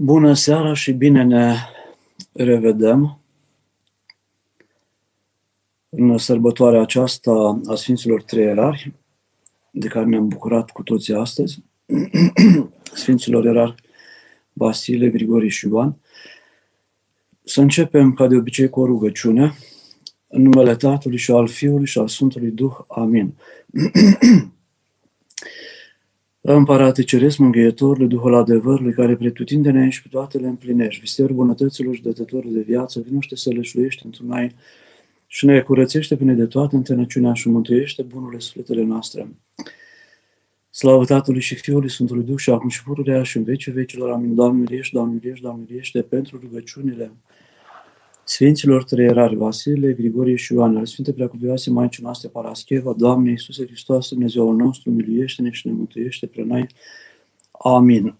Bună seara și bine ne revedem în sărbătoarea aceasta a Sfinților Trei Erari, de care ne-am bucurat cu toții astăzi, Sfinților Erari Vasile, Grigori și Ioan. Să începem, ca de obicei, cu o rugăciune, în numele Tatălui și al Fiului și al Sfântului Duh. Amin. Împărate Ceresc, Mângâietorule, Duhul adevărului, care pretutindene și pe toate le împlinești, visteriul bunătăților și dătătorul de viață, vinoște să le șluiești într-un ai și ne curățește pe de toată întâlnăciunea și mântuiește bunurile sufletele noastre. Slavă Tatălui și Fiului Sfântului Duh și acum și pururea și în vecii vecilor. Amin. Doamne, miliește, Doamne, miliește, Doamne, miliește pentru rugăciunile Sfinților Trăierari, Vasile, Grigorie și Ioan, ale Sfinte Preacuvioase Maicii noastre Parascheva, Doamne Iisuse Hristos, Dumnezeul nostru, miluiește-ne și ne mântuiește pre noi. Amin.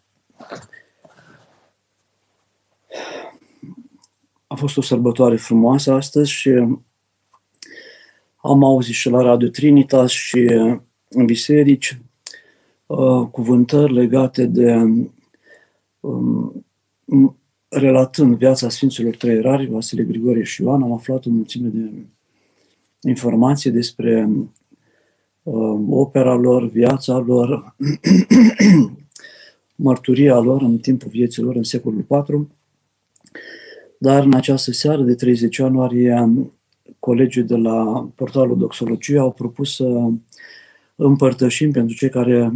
A fost o sărbătoare frumoasă astăzi și am auzit și la Radio Trinitas și în biserici uh, cuvântări legate de um, relatând viața Sfinților Trei Rari, Vasile Grigorie și Ioan, am aflat o mulțime de informații despre uh, opera lor, viața lor, mărturia lor în timpul vieții lor în secolul IV. Dar în această seară de 30 ianuarie, colegii de la portalul Doxologie au propus să împărtășim pentru cei care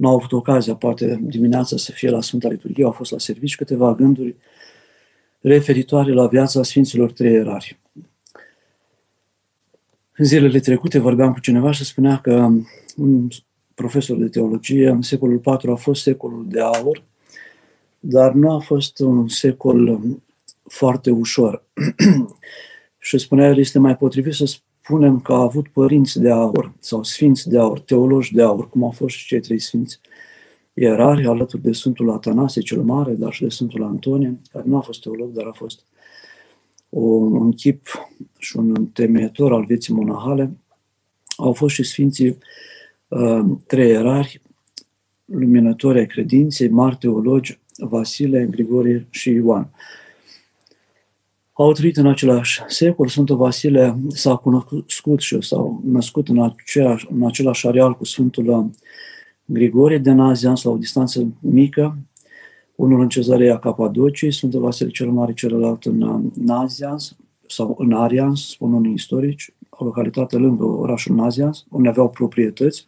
nu au avut ocazia, poate dimineața să fie la Sfânta Liturghie, au fost la serviciu, câteva gânduri referitoare la viața Sfinților Trei Erari. În zilele trecute vorbeam cu cineva și spunea că un profesor de teologie în secolul IV a fost secolul de aur, dar nu a fost un secol foarte ușor. și spunea el, este mai potrivit să spunem că a avut părinți de aur sau sfinți de aur, teologi de aur, cum au fost și cei trei sfinți ierari, alături de Sfântul Atanasie cel Mare, dar și de Sfântul Antonie, care nu a fost teolog, dar a fost un chip și un întemeitor al vieții monahale. Au fost și sfinții uh, trei ierari, luminători ai credinței, mari teologi, Vasile, Grigorie și Ioan au trăit în același secol. Sfântul Vasile s-a cunoscut și s-a născut în, aceeași, în același areal cu Sfântul Grigorie de Nazians la o distanță mică, unul în cezarea Capadociei, Sfântul Vasile cel Mare, celălalt în Nazians sau în Arians, spun unii istorici, o localitate lângă orașul Nazians, unde aveau proprietăți.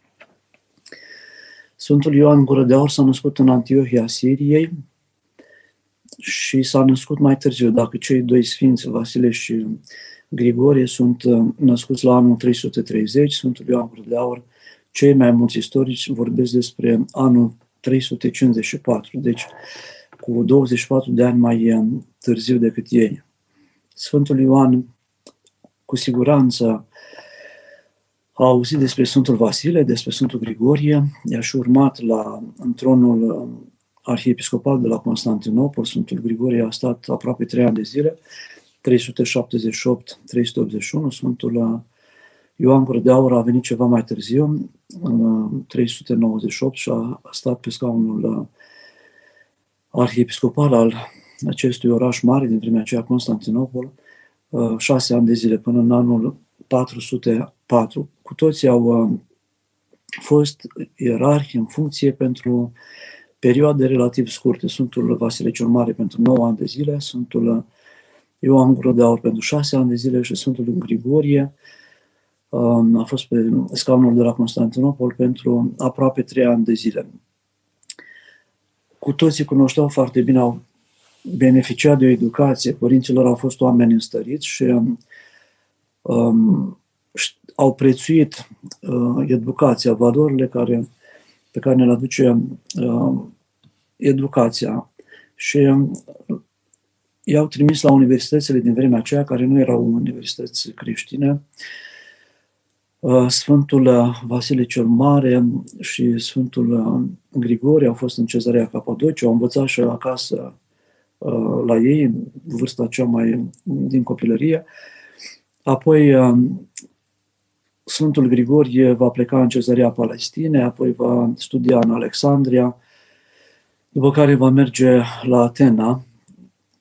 Sfântul Ioan Gură de Aur s-a născut în Antiohia Siriei, și s-a născut mai târziu. Dacă cei doi sfinți, Vasile și Grigorie, sunt uh, născuți la anul 330, Sfântul Ioan Gură de Aur, cei mai mulți istorici vorbesc despre anul 354, deci cu 24 de ani mai uh, târziu decât ei. Sfântul Ioan, cu siguranță, a auzit despre Sfântul Vasile, despre Sfântul Grigorie, i-a și urmat la, în tronul uh, arhiepiscopal de la Constantinopol, Sfântul Grigorie a stat aproape trei ani de zile, 378-381, Sfântul Ioan Gură de Aur a venit ceva mai târziu, în 398 și a stat pe scaunul arhiepiscopal al acestui oraș mare din vremea aceea, Constantinopol, șase ani de zile până în anul 404. Cu toții au fost ierarhi în funcție pentru perioade relativ scurte. Sfântul Vasile cel Mare pentru 9 ani de zile, Sfântul Ioan Gură de Aur pentru 6 ani de zile și Sfântul Grigorie um, a fost pe scaunul de la Constantinopol pentru aproape 3 ani de zile. Cu toții cunoșteau foarte bine, au beneficiat de o educație, părinților au fost oameni înstăriți și um, au prețuit uh, educația, valorile care pe care ne-l aduce uh, educația. Și uh, i-au trimis la universitățile din vremea aceea, care nu erau universități creștine, uh, Sfântul uh, Vasile cel Mare și Sfântul uh, Grigore au fost în cezarea Capadocia, au învățat și acasă la ei, în vârsta cea mai din copilărie. Apoi Sfântul Grigorie va pleca în cezărea Palestinei, apoi va studia în Alexandria după care va merge la Atena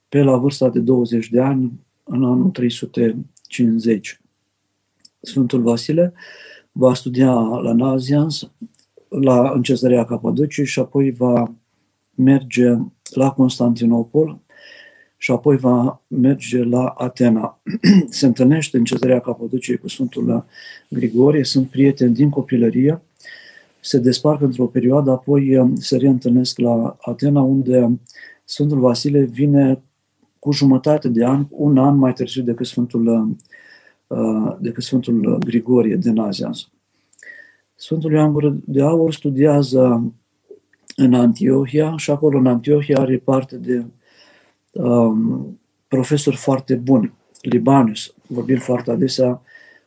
pe la vârsta de 20 de ani în anul 350. Sfântul Vasile va studia la Nazians, la, în cezărea Capadociei și apoi va merge la Constantinopol și apoi va merge la Atena. Se întâlnește în cezărea Capadociei cu Sfântul Grigorie, sunt prieteni din copilărie, se desparcă într-o perioadă, apoi se reîntâlnesc la Atena, unde Sfântul Vasile vine cu jumătate de an, un an mai târziu decât Sfântul, uh, decât Sfântul Grigorie de Nazianz. Sfântul Ioan Gură de Aur studiază în Antiohia și acolo în Antiohia are parte de um, profesori foarte buni. Libanus, vorbim foarte adesea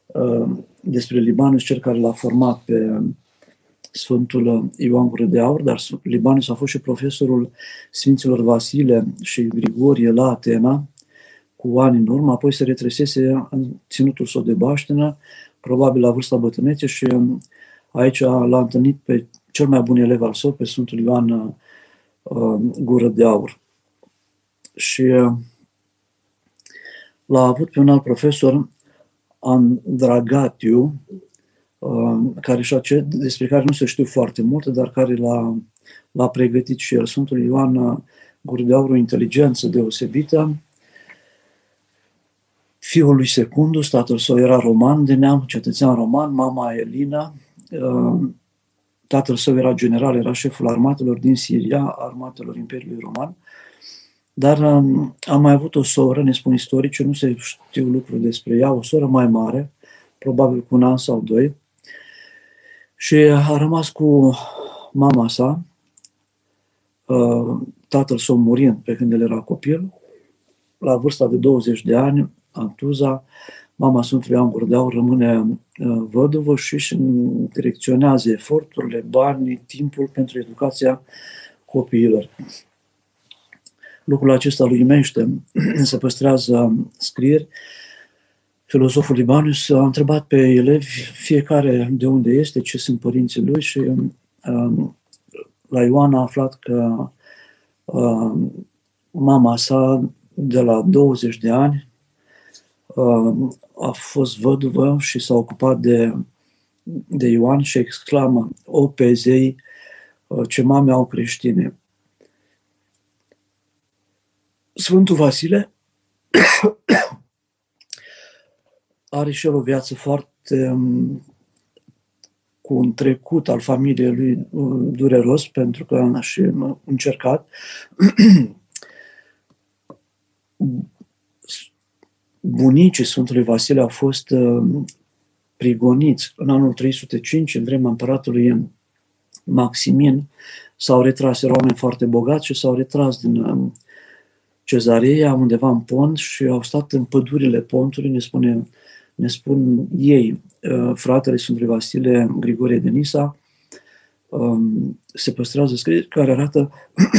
uh, despre Libanus, cel care l-a format pe Sfântul Ioan Gură de Aur, dar Libanus a fost și profesorul Sfinților Vasile și Grigorie la Atena, cu ani în urmă, apoi se retresese în ținutul său de baștină, probabil la vârsta bătrânețe și um, aici l-a întâlnit pe cel mai bun elev al său, pe Sfântul Ioan uh, Gură de Aur. Și uh, l-a avut pe un alt profesor, Andragatiu, Uh, care și ace- despre care nu se știu foarte multe, dar care l-a, l-a pregătit și el. Sfântul Ioan uh, Gurdeaur, o inteligență deosebită. Fiul lui Secundus, tatăl său era roman de neam, cetățean roman, mama Elina. Uh, tatăl său era general, era șeful armatelor din Siria, armatelor Imperiului Roman. Dar um, am mai avut o soră, ne spun istorici, nu se știu lucruri despre ea, o soră mai mare, probabil cu un an sau doi, și a rămas cu mama sa, uh, tatăl său murind pe când el era copil, la vârsta de 20 de ani, Antuza, mama Sfântului Ioan Gurdeau rămâne uh, văduvă și își direcționează eforturile, banii, timpul pentru educația copiilor. Lucrul acesta lui imește, se păstrează scrieri filozoful Libanus a întrebat pe elevi fiecare de unde este, ce sunt părinții lui și um, la Ioan a aflat că um, mama sa de la 20 de ani um, a fost văduvă și s-a ocupat de, de Ioan și exclamă, o pe zei, uh, ce mame au creștine. Sfântul Vasile are și el o viață foarte um, cu un trecut al familiei lui um, dureros, pentru că a și încercat. Bunicii Sfântului Vasile au fost um, prigoniți în anul 305, în vremea împăratului Maximin, s-au retras, erau oameni foarte bogați și s-au retras din cezarea undeva în pont și au stat în pădurile pontului, ne spune ne spun ei, uh, fratele Sfântului Vasile Grigorie de Nisa, um, se păstrează scris care arată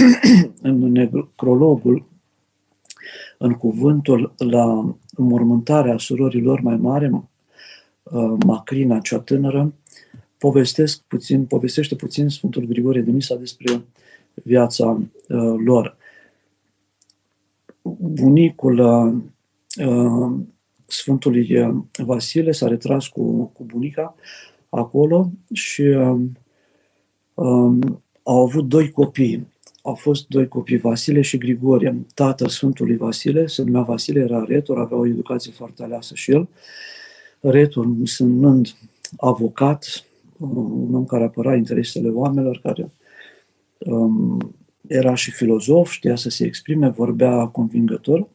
în necrologul, în cuvântul la mormântarea surorilor mai mare, uh, Macrina cea tânără, povestesc puțin, povestește puțin Sfântul Grigorie de Nisa despre viața uh, lor. Bunicul uh, Sfântului uh, Vasile s-a retras cu, cu bunica acolo și um, um, au avut doi copii. Au fost doi copii, Vasile și Grigorie. Tatăl Sfântului Vasile, se numea Vasile, era retor, avea o educație foarte aleasă și el. Retor, însemnând avocat, un om care apăra interesele oamenilor, care um, era și filozof, știa să se exprime, vorbea convingător.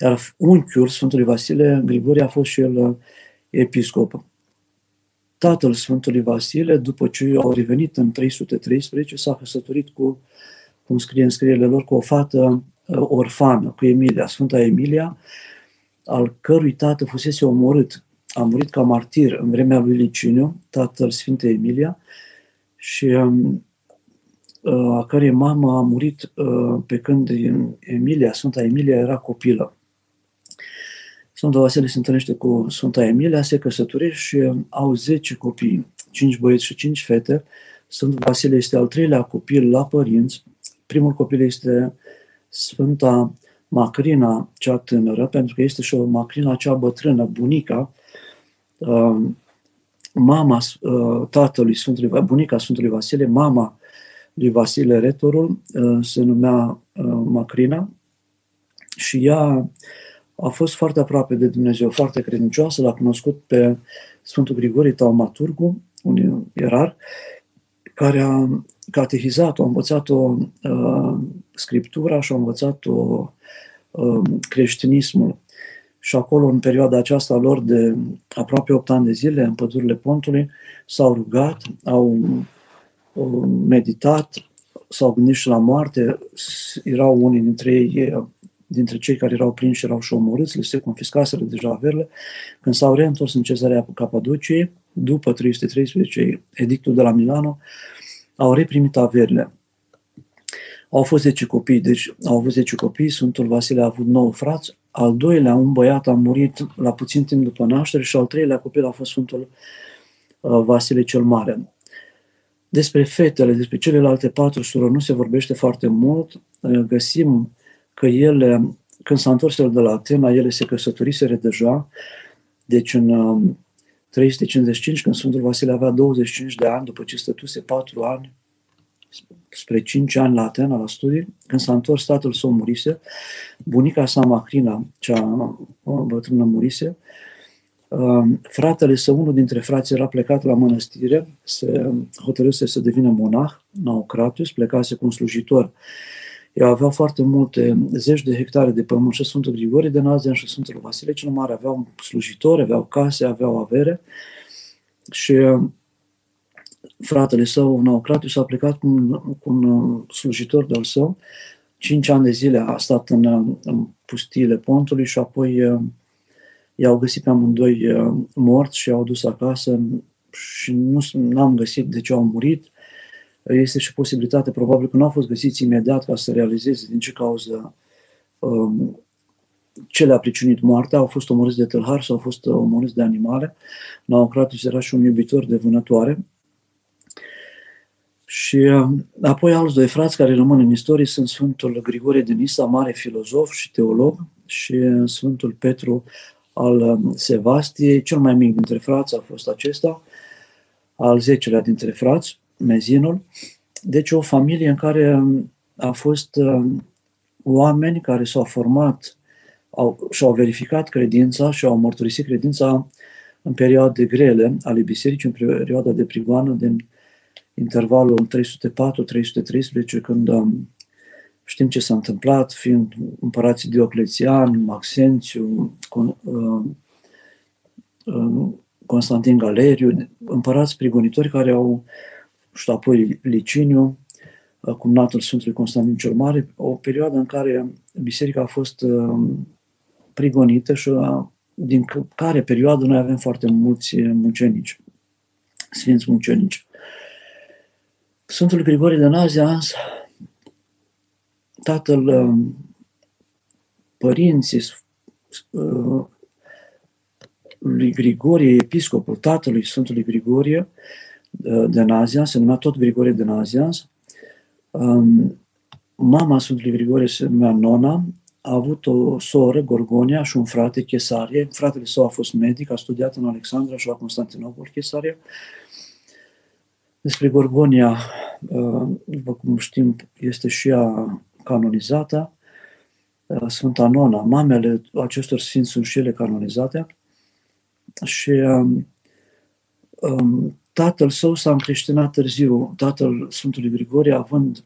Iar unchiul Sfântului Vasile Grigorie a fost și el uh, episcop. Tatăl Sfântului Vasile, după ce au revenit în 313, s-a căsătorit cu, cum scrie în scrierile lor, cu o fată uh, orfană, cu Emilia, Sfânta Emilia, al cărui tată fusese omorât. A murit ca martir în vremea lui Liciniu, tatăl Sfintei Emilia, și um, uh, a cărei mamă a murit pe când Emilia, Sfânta Emilia, era copilă. Sfântul Vasile se întâlnește cu Sfânta Emilia, se căsătorește și au 10 copii, 5 băieți și 5 fete. Sfântul Vasile este al treilea copil la părinți. Primul copil este Sfânta Macrina, cea tânără, pentru că este și o Macrina cea bătrână, bunica, uh, mama uh, tatălui Sfântului, bunica Sfântului Vasile, mama lui Vasile Retorul, uh, se numea Macrina și ea a fost foarte aproape de Dumnezeu, foarte credincioasă, l-a cunoscut pe Sfântul Grigorie Taumaturgu, un ierar, care a catehizat-o, a învățat-o uh, scriptura și a învățat-o uh, creștinismul. Și acolo, în perioada aceasta lor de aproape 8 ani de zile, în pădurile Pontului, s-au rugat, au uh, meditat, s-au gândit și la moarte. Erau unii dintre ei, dintre cei care erau prinși, erau și omorâți, le se confiscaseră deja averile. Când s-au reîntors în cezarea Capadociei, după 313, edictul de la Milano, au reprimit averile. Au fost 10 copii, deci au avut 10 copii, Sfântul Vasile a avut 9 frați, al doilea, un băiat, a murit la puțin timp după naștere și al treilea copil a fost Sfântul uh, Vasile cel Mare. Despre fetele, despre celelalte patru surori nu se vorbește foarte mult. Uh, găsim că ele, când s-a întors el de la Atena, ele se căsătoriseră deja, deci în 355, când Sfântul Vasile avea 25 de ani, după ce stătuse 4 ani, spre 5 ani la Atena, la studii, când s-a întors, tatăl său murise, bunica sa, Macrina, cea bătrână, murise, fratele său, unul dintre frații, era plecat la mănăstire, se hotărâse să devină monah, Naucratius, plecase cu un slujitor. Eu aveau foarte multe, zeci de hectare de pământ și Sfântul Grigorie de Nazian și Sfântul Vasile cel Mare aveau slujitori, aveau case, aveau avere. Și uh, fratele său, Naucratius, a plecat cu un, cu un uh, slujitor de-al său, cinci ani de zile a stat în, uh, în pustiile pontului și apoi i-au găsit pe amândoi morți și i-au dus acasă și nu am găsit de ce au murit este și posibilitate, probabil că nu au fost găsiți imediat ca să realizeze din ce cauză um, ce le-a priciunit moartea, au fost omorâți de tâlhari sau au fost omorâți de animale. Naocratus era și un iubitor de vânătoare. Și um, apoi alți doi frați care rămân în istorie sunt Sfântul Grigorie de Nisa, mare filozof și teolog, și Sfântul Petru al um, Sevastiei, cel mai mic dintre frați a fost acesta, al zecelea dintre frați, mezinul. Deci o familie în care um, a fost um, oameni care s-au format au, și-au verificat credința și au mărturisit credința în perioade grele ale bisericii, în perioada de prigoană, din intervalul 304-313, când um, știm ce s-a întâmplat, fiind împărații Dioclețian, Maxențiu, Constantin Galeriu, împărați prigonitori care au și apoi Liciniu, cumnatul Sfântului Constantin cel Mare, o perioadă în care biserica a fost uh, prigonită și uh, din care perioadă noi avem foarte mulți mucenici, sfinți mucenici. Sfântul Grigorie de Nazia, tatăl uh, părinții lui Grigorie, episcopul tatălui Sfântului Grigorie, de Nazians, se numea tot Grigorie de Nazians. Um, mama Sfântului Grigorie se numea Nona, a avut o soră, Gorgonia, și un frate, Chesarie. Fratele său a fost medic, a studiat în Alexandra și la Constantinopol, Chesarie. Despre Gorgonia, uh, după cum știm, este și ea canonizată. Uh, Sfânta Nona, mamele acestor sfinți sunt și ele canonizate. Și um, um, tatăl său s-a încreștinat târziu, tatăl Sfântului Grigorie, având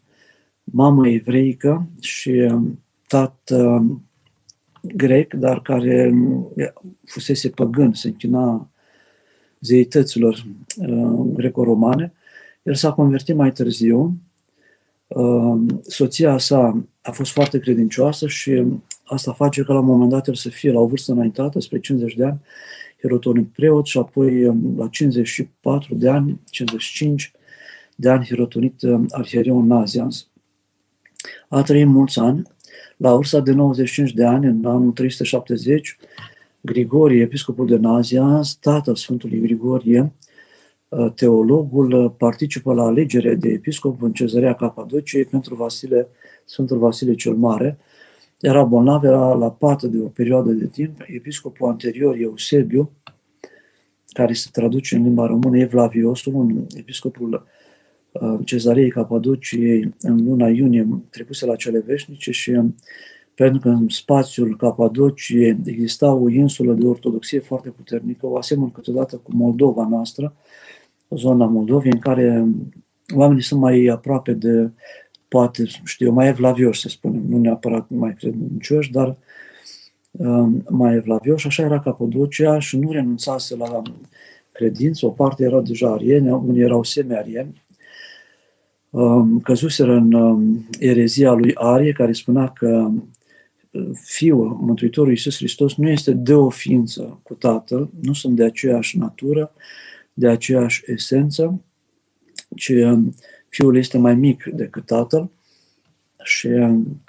mamă evreică și um, tată grec, dar care um, fusese păgân, se închina zeităților uh, greco-romane. El s-a convertit mai târziu. Uh, soția sa a fost foarte credincioasă și asta face că la un moment dat el să fie la o vârstă înaintată, spre 50 de ani, Hirotonic preot și apoi um, la 54 de ani, 55 de ani hirotonit um, arhiereon Nazians. A trăit mulți ani. La vârsta de 95 de ani, în anul 370, Grigorie, episcopul de Nazians, tatăl Sfântului Grigorie, uh, teologul participă la alegerea de episcop în cezărea Capadociei pentru Vasile, Sfântul Vasile cel Mare. Era bolnav, era la pată de o perioadă de timp. Episcopul anterior, Eusebiu, care se traduce în limba română, Evlaviosul, un episcopul uh, cezarei Capadociei în luna iunie trecuse la cele veșnice și pentru că în spațiul Capadociei exista o insulă de ortodoxie foarte puternică, o asemăn câteodată cu Moldova noastră, zona Moldovei, în care oamenii sunt mai aproape de, poate, știu, mai evlavioși, să spunem, nu neapărat mai credincioși, dar um, mai evlavioși. Așa era Capadocia și nu renunțase la credință. O parte erau deja arieni, unii erau semi-arieni. Um, căzuseră în um, erezia lui Arie, care spunea că Fiul, Mântuitorul Iisus Hristos, nu este de o ființă cu Tatăl, nu sunt de aceeași natură, de aceeași esență, ci um, Fiul este mai mic decât Tatăl și um,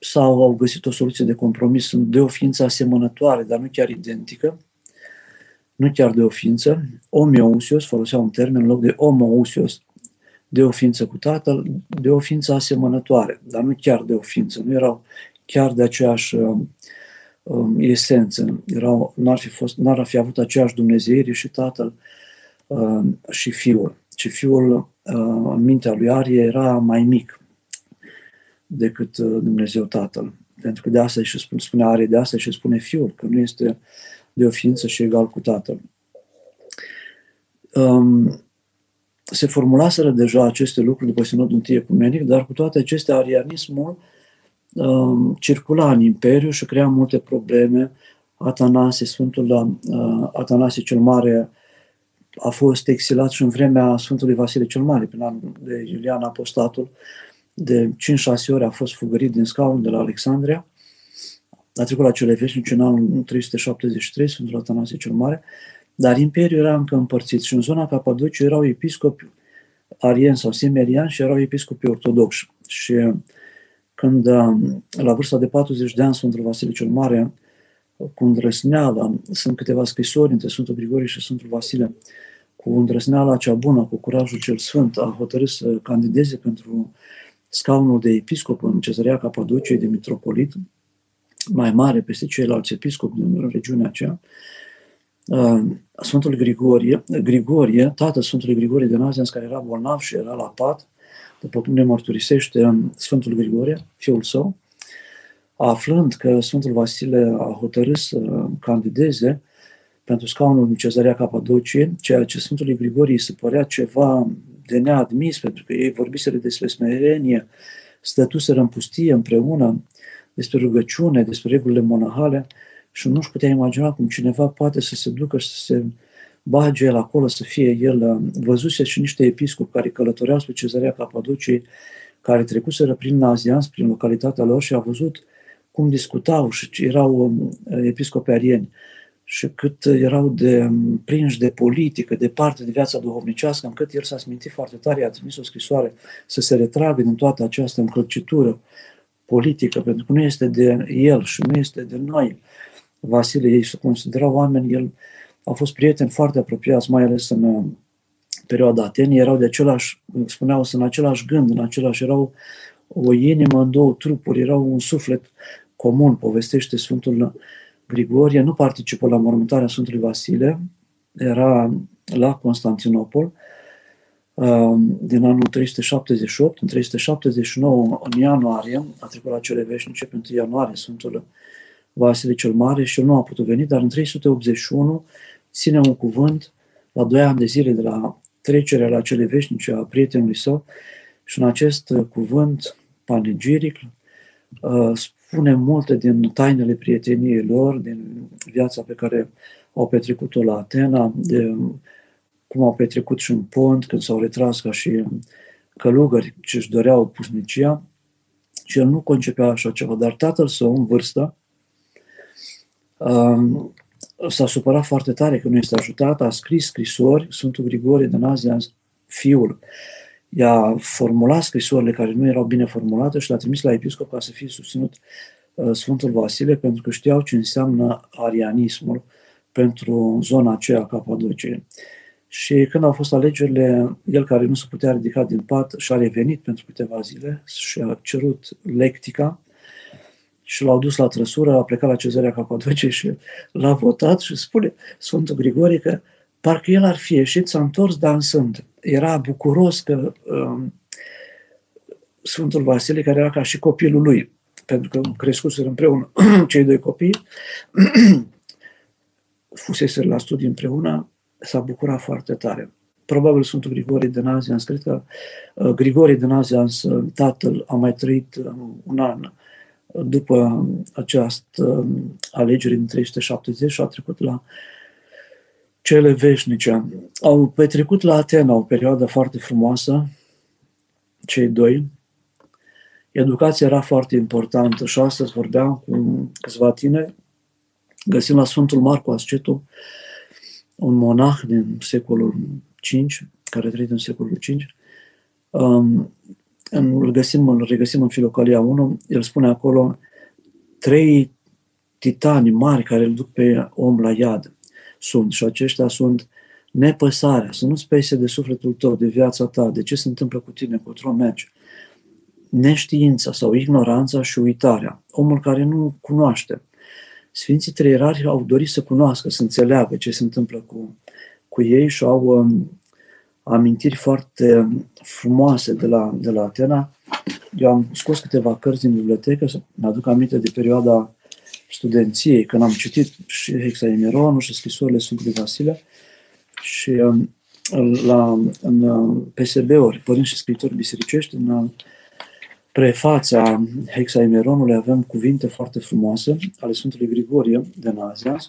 sau au găsit o soluție de compromis, sunt de o ființă asemănătoare, dar nu chiar identică, nu chiar de o ființă, omioousios, folosea un termen în loc de omousios, de o ființă cu Tatăl, de o ființă asemănătoare, dar nu chiar de o ființă, nu erau chiar de aceeași um, um, esență. Erau, n-ar, fi fost, n-ar fi avut aceeași Dumnezeire și Tatăl um, și Fiul. Și Fiul, uh, în mintea lui Arie, era mai mic decât uh, Dumnezeu Tatăl. Pentru că de asta și spune, spune Arie, de asta și spune Fiul, că nu este de o ființă și egal cu Tatăl. Um, se formulaseră deja aceste lucruri după Sinodul I Ecumenic, dar cu toate acestea, arianismul uh, Um, circula în Imperiu și crea multe probleme. Atanasie, Sfântul uh, Atanasie cel Mare a fost exilat și în vremea Sfântului Vasile cel Mare, prin anul de Iulian Apostatul, de 5-6 ori a fost fugărit din scaun de la Alexandria. A trecut la cele veșnice în anul 373, Sfântul Atanasie cel Mare, dar Imperiul era încă împărțit și în zona Capadociei erau episcopi arieni sau semeriani și erau episcopi ortodoxi. Și când um, la vârsta de 40 de ani Sfântul Vasile cel Mare, cu îndrăsneală, sunt câteva scrisori între Sfântul Grigorie și Sfântul Vasile, cu îndrăsneala cea bună, cu curajul cel sfânt, a hotărât să candideze pentru scaunul de episcop în cezărea Capadociei de mitropolit, mai mare peste ceilalți episcopi din regiunea aceea, uh, Sfântul Grigorie, Grigorie, tatăl Sfântului Grigorie de Nazianz, care era bolnav și era la pat, după cum ne mărturisește Sfântul Grigorie, fiul său, aflând că Sfântul Vasile a hotărât să candideze pentru scaunul din Cezarea Capadociei, ceea ce Sfântul Grigorie se părea ceva de neadmis, pentru că ei vorbiseră despre smerenie, stătuseră în pustie împreună, despre rugăciune, despre regulile monahale și nu-și putea imagina cum cineva poate să se ducă și să se bage el acolo să fie el, uh, văzuse și niște episcopi care călătoreau spre cezarea Capadociei, care trecuseră prin Nazians, prin localitatea lor și a văzut cum discutau și erau um, episcopi arieni și cât erau de um, prinși de politică, de parte de viața duhovnicească, încât el s-a smintit foarte tare, a trimis o scrisoare să se retragă din toată această încălcitură politică, pentru că nu este de el și nu este de noi. Vasile, ei se considerau oameni, el au fost prieteni foarte apropiați, mai ales în uh, perioada Atenii, erau de același, spuneau, sunt în același gând, în același, erau o inimă în două trupuri, erau un suflet comun, povestește Sfântul Grigorie, nu participă la mormântarea Sfântului Vasile, era la Constantinopol, uh, din anul 378, în 379, în ianuarie, a trecut la cele veșnice, pentru ianuarie, Sfântul Vasile cel Mare și el nu a putut veni, dar în 381 ține un cuvânt la doi ani de zile de la trecerea la cele veșnice a prietenului său și în acest cuvânt panegiric uh, spune multe din tainele prieteniei lor, din viața pe care au petrecut-o la Atena, de cum au petrecut și în pont, când s-au retras ca și călugări ce își doreau pusnicia. Și el nu concepea așa ceva, dar tatăl său în vârstă uh, s-a supărat foarte tare că nu este ajutat, a scris scrisori, Sfântul Grigorie de Nazia, fiul, i-a formulat scrisorile care nu erau bine formulate și l-a trimis la episcop ca să fie susținut uh, Sfântul Vasile, pentru că știau ce înseamnă arianismul pentru zona aceea Capadociei. Și când au fost alegerile, el care nu se putea ridica din pat și-a revenit pentru câteva zile și a cerut lectica și l-au dus la trăsură, a plecat la cezarea Capadoce și l-a votat și spune Sfântul Grigorie că parcă el ar fi ieșit, s-a întors dansând. Era bucuros că um, Sfântul Vasile, care era ca și copilul lui, pentru că crescuseră împreună cei doi copii, fusese la studii împreună, s-a bucurat foarte tare. Probabil Sfântul Grigorie de Nazianz, cred că uh, Grigorie de Nazianz, uh, tatăl, a mai trăit uh, un an după această um, alegere din 370 și a trecut la cele veșnice. Au petrecut la Atena o perioadă foarte frumoasă, cei doi. Educația era foarte importantă și astăzi vorbeam cu câțiva tineri, găsim la Sfântul Marcu Ascetul, un monah din secolul 5, care trăit în secolul 5, îl, găsim, îl regăsim în Filocalia 1, el spune acolo trei titani mari care îl duc pe om la iad sunt și aceștia sunt nepăsarea, să nu-ți pese de sufletul tău, de viața ta, de ce se întâmplă cu tine, cu o mergi. Neștiința sau ignoranța și uitarea. Omul care nu cunoaște. Sfinții trei rari au dorit să cunoască, să înțeleagă ce se întâmplă cu, cu ei și au um, amintiri foarte frumoase de la, de la Atena. Eu am scos câteva cărți din bibliotecă, să mă aduc aminte de perioada studenției, când am citit și Hexaemeronul și scrisorile Sfântului Vasile și um, la, în uh, PSB-uri, părinți și scritori bisericești, în uh, prefața Hexaemeronului avem cuvinte foarte frumoase ale Sfântului Grigorie de Nazianz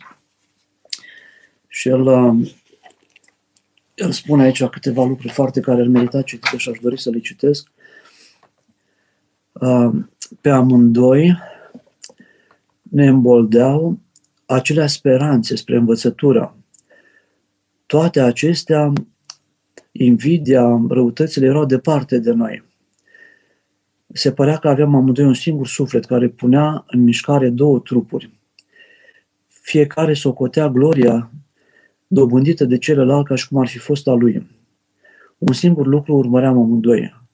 și el, um, el spune aici câteva lucruri foarte care ar merita citite și aș dori să le citesc. Um, pe amândoi, ne îmboldeau acelea speranțe spre învățătură. Toate acestea, invidia, răutățile erau departe de noi. Se părea că aveam amândoi un singur suflet care punea în mișcare două trupuri. Fiecare socotea gloria dobândită de celălalt ca și cum ar fi fost a lui. Un singur lucru urmăream amândoi,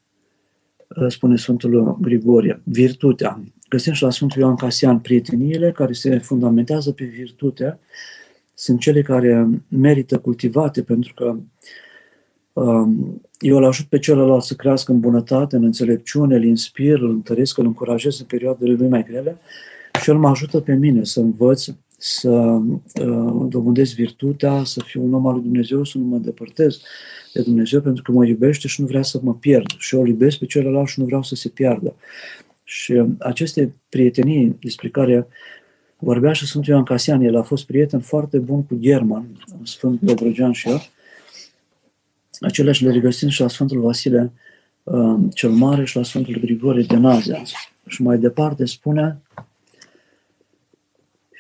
spune Sfântul Grigorie, virtutea, Găsim și la Sfântul Ioan Casian prieteniile care se fundamentează pe virtute, sunt cele care merită cultivate pentru că um, eu îl ajut pe celălalt să crească în bunătate, în înțelepciune, îl inspir, îl întăresc, îl încurajez în perioadele lui mai grele și el mă ajută pe mine să învăț, să uh, dobândesc virtutea, să fiu un om al lui Dumnezeu, să nu mă depărtez de Dumnezeu pentru că mă iubește și nu vrea să mă pierd. Și eu îl iubesc pe celălalt și nu vreau să se piardă. Și aceste prietenii despre care vorbea și Sfântul Ioan Casian, el a fost prieten foarte bun cu German, Sfânt Dobrogea și eu, aceleași le regăsim și la Sfântul Vasile uh, cel Mare și la Sfântul Grigorie de Nazia. Și mai departe spune,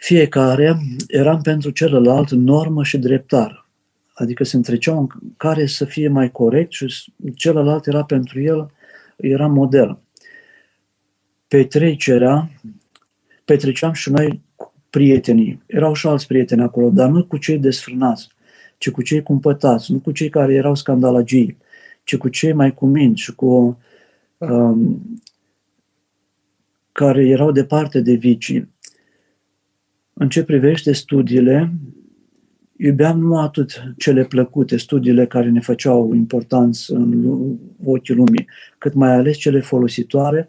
fiecare eram pentru celălalt normă și dreptar. Adică se întreceau în care să fie mai corect și celălalt era pentru el, era model petrecerea, petreceam și noi cu prietenii. Erau și alți prieteni acolo, dar nu cu cei desfrânați, ci cu cei cumpătați, nu cu cei care erau scandalagii, ci cu cei mai cuminți și cu um, care erau departe de vicii. În ce privește studiile, iubeam nu atât cele plăcute, studiile care ne făceau importanți în ochii lumii, cât mai ales cele folositoare,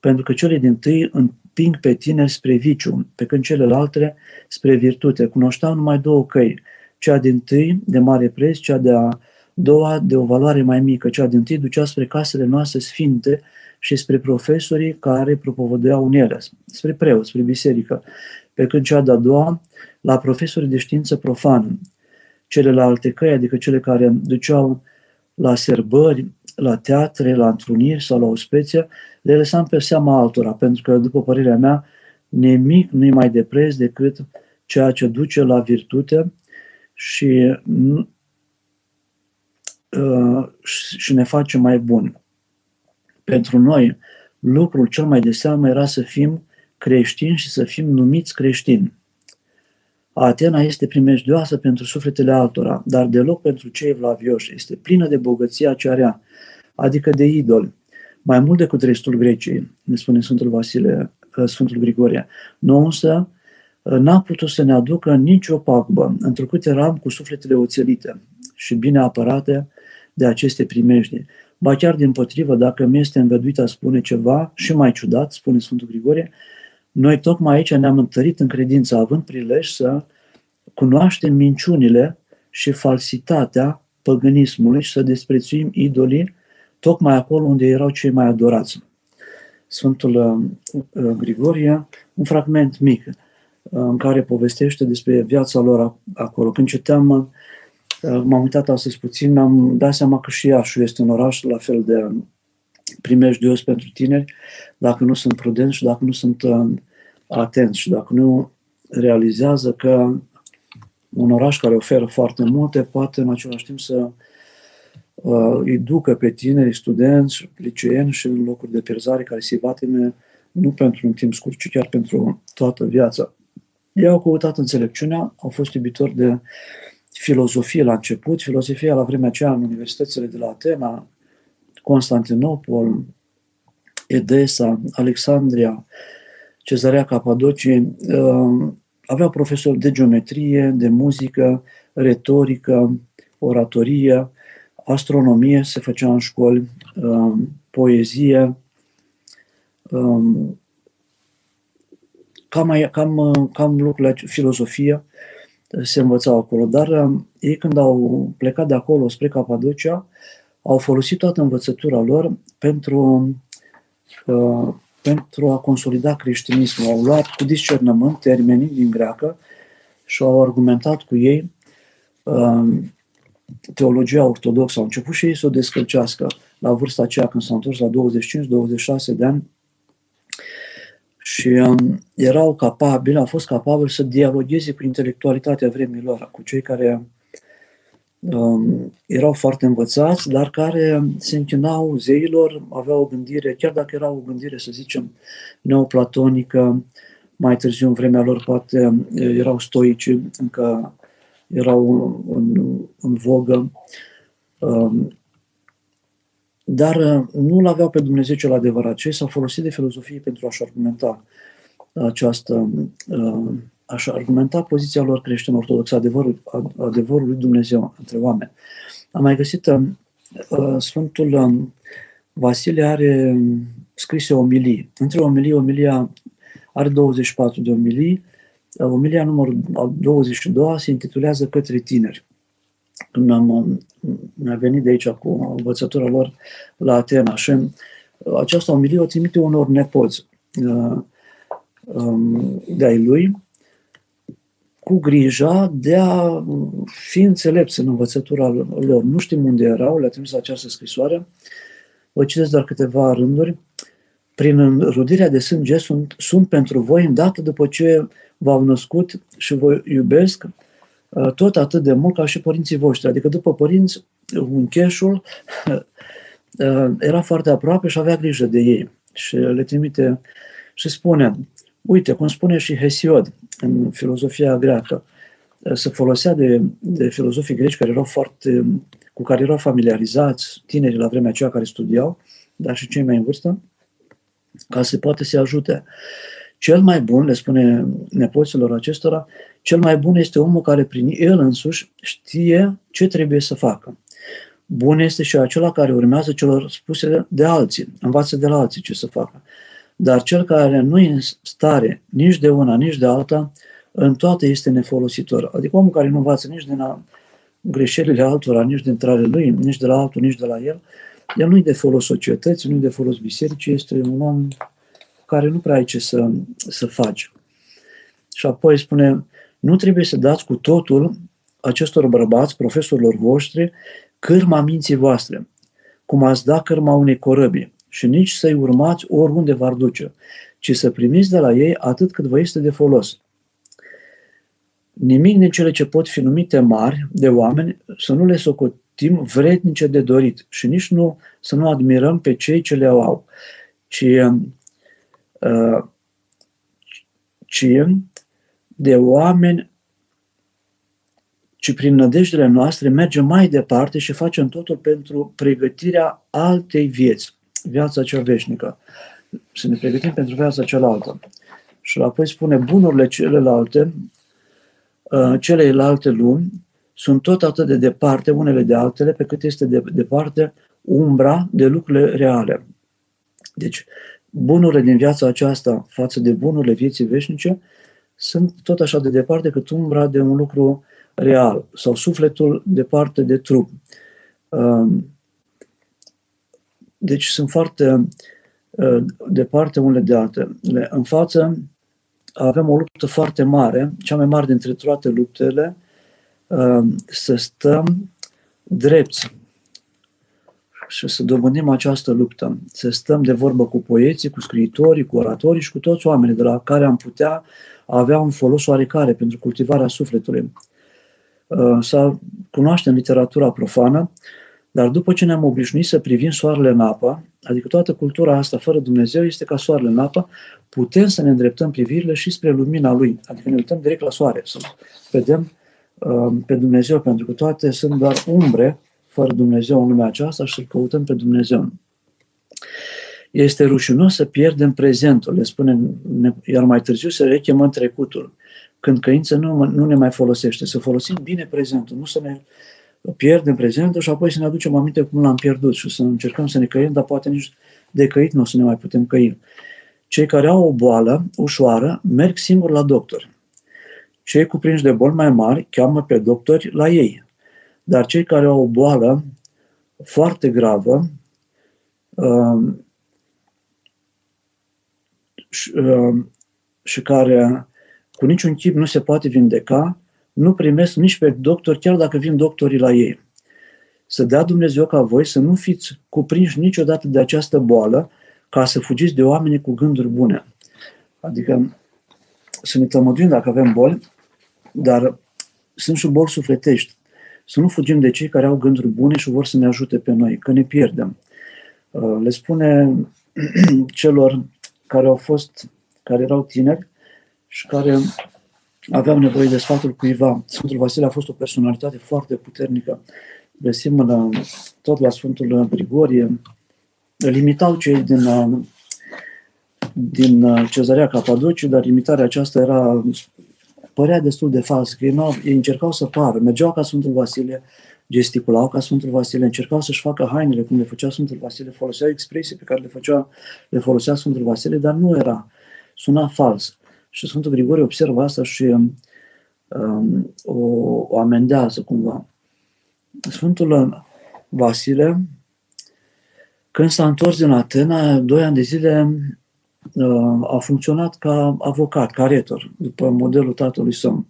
pentru că cele din tâi împing pe tine spre viciu, pe când celelalte spre virtute. Cunoșteau numai două căi, cea din tâi de mare preț, cea de a doua de o valoare mai mică, cea din tâi ducea spre casele noastre sfinte și spre profesorii care propovădeau în ele, spre preoți, spre biserică, pe când cea de-a doua la profesorii de știință profană. Celelalte căi, adică cele care duceau la serbări, la teatre, la întruniri sau la ospețe, le lăsam pe seama altora, pentru că, după părerea mea, nimic nu e mai de preț decât ceea ce duce la virtute și, uh, și ne face mai buni. Pentru noi, lucrul cel mai de seamă era să fim creștini și să fim numiți creștini. Atena este primejdioasă pentru sufletele altora, dar deloc pentru cei vlavioși. Este plină de bogăția ce are, adică de idoli. Mai mult decât restul Greciei, ne spune Sfântul Vasile, uh, Sfântul Grigorie. Nu însă uh, n-a putut să ne aducă nicio pagubă, întrucât eram cu sufletele oțelite și bine apărate de aceste primejdi. Ba chiar din potrivă, dacă mi este îngăduit a spune ceva și mai ciudat, spune Sfântul Grigorie, noi tocmai aici ne-am întărit în credință, având prilej să cunoaștem minciunile și falsitatea păgânismului și să desprețuim idolii tocmai acolo unde erau cei mai adorați. Sfântul uh, uh, Grigorie, un fragment mic uh, în care povestește despre viața lor acolo. Când citeam, m-am uitat astăzi puțin, mi-am dat seama că și Iașu este un oraș la fel de primejdios pentru tineri, dacă nu sunt prudenți și dacă nu sunt atenți și dacă nu realizează că un oraș care oferă foarte multe poate în același timp să uh, îi ducă pe tineri, studenți, liceeni și în locuri de pierzare care se vatime nu pentru un timp scurt, ci chiar pentru toată viața. Ei au căutat înțelepciunea, au fost iubitori de filozofie la început, filozofia la vremea aceea în universitățile de la Atena, Constantinopol, Edesa, Alexandria, Cezarea Capadocii, uh, aveau profesori de geometrie, de muzică, retorică, oratorie, astronomie se făcea în școli, um, poezie, um, cam, cam, cam lucrurile, filozofie se învățau acolo. Dar um, ei când au plecat de acolo spre Capadocia, au folosit toată învățătura lor pentru, uh, pentru a consolida creștinismul. Au luat cu discernământ termenii din greacă și au argumentat cu ei teologia ortodoxă, au început și ei să o descălcească la vârsta aceea când s-au întors la 25-26 de ani și um, erau capabili, au fost capabili să dialogheze cu intelectualitatea vremilor, cu cei care um, erau foarte învățați, dar care se închinau zeilor, aveau o gândire, chiar dacă era o gândire, să zicem, neoplatonică, mai târziu în vremea lor poate erau stoici, încă erau în, în vogă, um, dar uh, nu-L aveau pe Dumnezeu cel adevărat. Cei s-au folosit de filozofie pentru a-și argumenta această, uh, a-și argumenta poziția lor creștină ortodoxă, adevărul, adevărul lui Dumnezeu între oameni. Am mai găsit uh, Sfântul um, Vasile are scrise omilii. Între omilii, omilia are 24 de omilii, Omilia numărul 22 se intitulează Către tineri. Când am, mi-a venit de aici cu învățătura lor la Atena și această omilie o trimite unor nepoți uh, um, de-ai lui, cu grija de a fi înțelepți în învățătura lor. Nu știm unde erau, le-a trimis această scrisoare. Vă citesc doar câteva rânduri. Prin înrudirea de sânge sunt, sunt pentru voi îndată după ce v-au născut și vă iubesc uh, tot atât de mult ca și părinții voștri. Adică după părinți, uncheșul uh, era foarte aproape și avea grijă de ei. Și le trimite și spune, uite, cum spune și Hesiod în filozofia greacă, uh, se folosea de, de filozofii greci care erau foarte, cu care erau familiarizați, tinerii la vremea aceea care studiau, dar și cei mai în vârstă, ca să poate să ajute. Cel mai bun, le spune nepoților acestora, cel mai bun este omul care prin el însuși știe ce trebuie să facă. Bun este și acela care urmează celor spuse de alții, învață de la alții ce să facă. Dar cel care nu e în stare nici de una, nici de alta, în toate este nefolositor. Adică omul care nu învață nici din greșelile altora, nici din trare lui, nici de la altul, nici de la el, el nu-i de folos societății, nu-i de folos bisericii, este un om care nu prea ai ce să, să faci. Și apoi spune, nu trebuie să dați cu totul acestor bărbați, profesorilor voștri, cârma minții voastre, cum ați da cârma unei corăbii, și nici să-i urmați oriunde v-ar duce, ci să primiți de la ei atât cât vă este de folos. Nimic din cele ce pot fi numite mari de oameni să nu le socotim vrednice de dorit și nici nu să nu admirăm pe cei ce le au, ci ci de oameni ci prin nădejdele noastre mergem mai departe și facem totul pentru pregătirea altei vieți, viața cea veșnică. Să ne pregătim pentru viața cealaltă. Și apoi spune, bunurile celelalte, uh, celelalte lumi, sunt tot atât de departe unele de altele, pe cât este de departe umbra de lucrurile reale. Deci, bunurile din viața aceasta față de bunurile vieții veșnice sunt tot așa de departe cât umbra de un lucru real sau sufletul departe de trup. Um, deci sunt foarte uh, departe unele de altele. În față avem o luptă foarte mare, cea mai mare dintre toate luptele, um, să stăm drepți și să dobândim această luptă, să stăm de vorbă cu poeții, cu scriitorii, cu oratorii și cu toți oamenii de la care am putea avea un folos oarecare pentru cultivarea sufletului. Uh, să cunoaștem literatura profană, dar după ce ne-am obișnuit să privim soarele în apă, adică toată cultura asta fără Dumnezeu este ca soarele în apă, putem să ne îndreptăm privirile și spre lumina Lui, adică ne uităm direct la soare, să vedem uh, pe Dumnezeu, pentru că toate sunt doar umbre fără Dumnezeu în lumea aceasta și să-L căutăm pe Dumnezeu. Este rușinos să pierdem prezentul, le spune, iar mai târziu să rechemăm trecutul, când căință nu, nu ne mai folosește. Să folosim bine prezentul, nu să ne pierdem prezentul și apoi să ne aducem aminte cum l-am pierdut și să încercăm să ne căim, dar poate nici de căit nu o să ne mai putem căi. Cei care au o boală ușoară merg singuri la doctor. Cei cuprinși de boli mai mari cheamă pe doctori la ei. Dar cei care au o boală foarte gravă um, și, um, și care cu niciun chip nu se poate vindeca, nu primesc nici pe doctor, chiar dacă vin doctorii la ei. Să dea Dumnezeu ca voi să nu fiți cuprinși niciodată de această boală, ca să fugiți de oameni cu gânduri bune. Adică să ne tămăduim dacă avem boli, dar sunt și boli sufletești. Să nu fugim de cei care au gânduri bune și vor să ne ajute pe noi, că ne pierdem. Uh, le spune celor care au fost, care erau tineri și care aveau nevoie de sfatul cuiva. Sfântul Vasile a fost o personalitate foarte puternică. Găsim la, tot la Sfântul Grigorie. Limitau cei din, uh, din uh, Cezarea Capadoci, dar imitarea aceasta era părea destul de fals, că ei, ei încercau să pară, mergeau ca Sfântul Vasile, gesticulau ca Sfântul Vasile, încercau să-și facă hainele cum le făcea Sfântul Vasile, foloseau expresii pe care le, făcea, le folosea Sfântul Vasile, dar nu era, suna fals. Și Sfântul Grigore observă asta și um, o, o amendează cumva. Sfântul Vasile, când s-a întors din Atena, doi ani de zile a funcționat ca avocat, ca retor, după modelul tatălui său.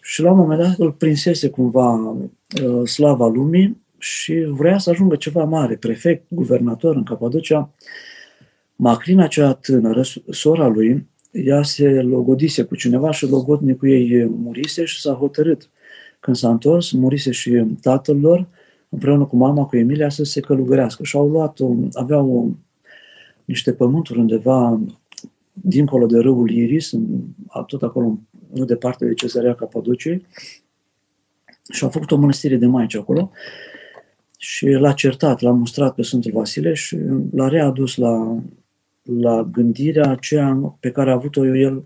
Și la un moment dat îl prinsese cumva uh, slava lumii și vrea să ajungă ceva mare, prefect, guvernator în Capadocia. Macrina cea tânără, sora lui, ea se logodise cu cineva și logodnicul ei murise și s-a hotărât. Când s-a întors, murise și tatăl lor, împreună cu mama, cu Emilia, să se călugărească. Și au luat, aveau niște pământuri undeva dincolo de râul Iris, tot acolo, nu departe de Cezarea Capadociei, și au făcut o mănăstire de maici acolo și l-a certat, l-a mustrat pe Sfântul Vasile și l-a readus la, la gândirea aceea pe care a avut-o el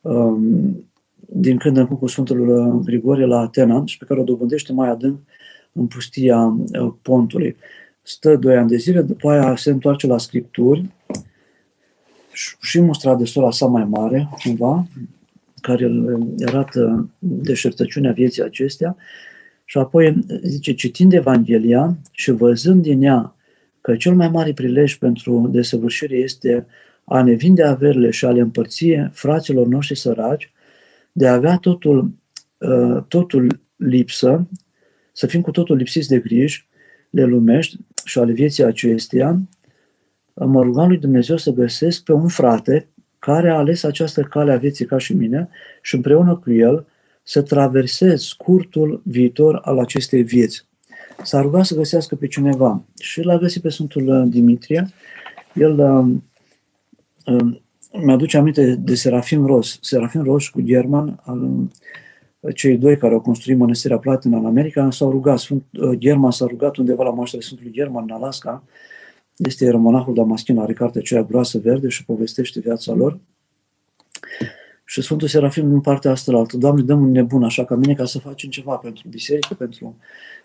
um, din când în când cu Sfântul Grigorie la Atena și pe care o dobândește mai adânc în pustia uh, Pontului. Stă doi ani de zile, după aia se întoarce la scripturi și mustra de sora sa mai mare, cumva, care îl arată deșertăciunea vieții acestea, și apoi zice, citind Evanghelia și văzând din ea că cel mai mare prilej pentru desăvârșire este a ne vinde averile și a le împărți fraților noștri săraci, de a avea totul, uh, totul lipsă, să fim cu totul lipsiți de griji, le lumești și ale vieții acesteia, mă rugam lui Dumnezeu să găsesc pe un frate care a ales această cale a vieții ca și mine și împreună cu el să traversez scurtul viitor al acestei vieți. S-a rugat să găsească pe cineva și l-a găsit pe Sfântul Dimitrie. El uh, uh, mi-aduce aminte de Serafim Ros. Serafim Ros cu German, al, cei doi care au construit mănăstirea Platina în America s-au rugat. Sfânt German s-a rugat undeva la moaștele Sfântului German în Alaska. Este ieromonahul Damaschin, are cartea aceea groasă verde și povestește viața lor. Și Sfântul Serafim în partea asta la altă, Doamne, dăm un nebun așa ca mine ca să facem ceva pentru biserică, pentru...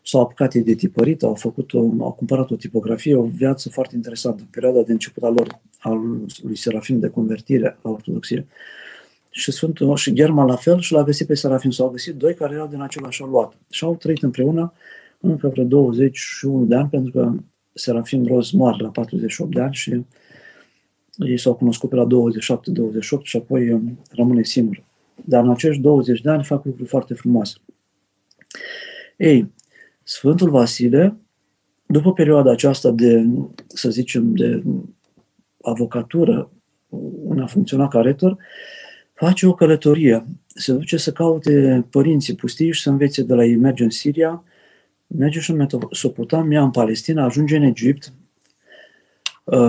S-au apucat ei de tipărit, au, făcut o, au cumpărat o tipografie, o viață foarte interesantă, perioada de început a lor, al lui Serafim de convertire la ortodoxie. Și Sfântul și German la fel și l-a găsit pe Serafim. S-au găsit doi care erau din același aluat. Și au trăit împreună încă vreo 21 de ani, pentru că Serafim Roz moare la 48 de ani și ei s-au cunoscut pe la 27-28 și apoi um, rămâne singur. Dar în acești 20 de ani fac lucruri foarte frumoase. Ei, Sfântul Vasile, după perioada aceasta de, să zicem, de avocatură, una funcționa ca rector, face o călătorie. Se duce să caute părinții pustiși și să învețe de la ei. Merge în Siria, merge și în Mesopotamia, în Palestina, ajunge în Egipt, Uh,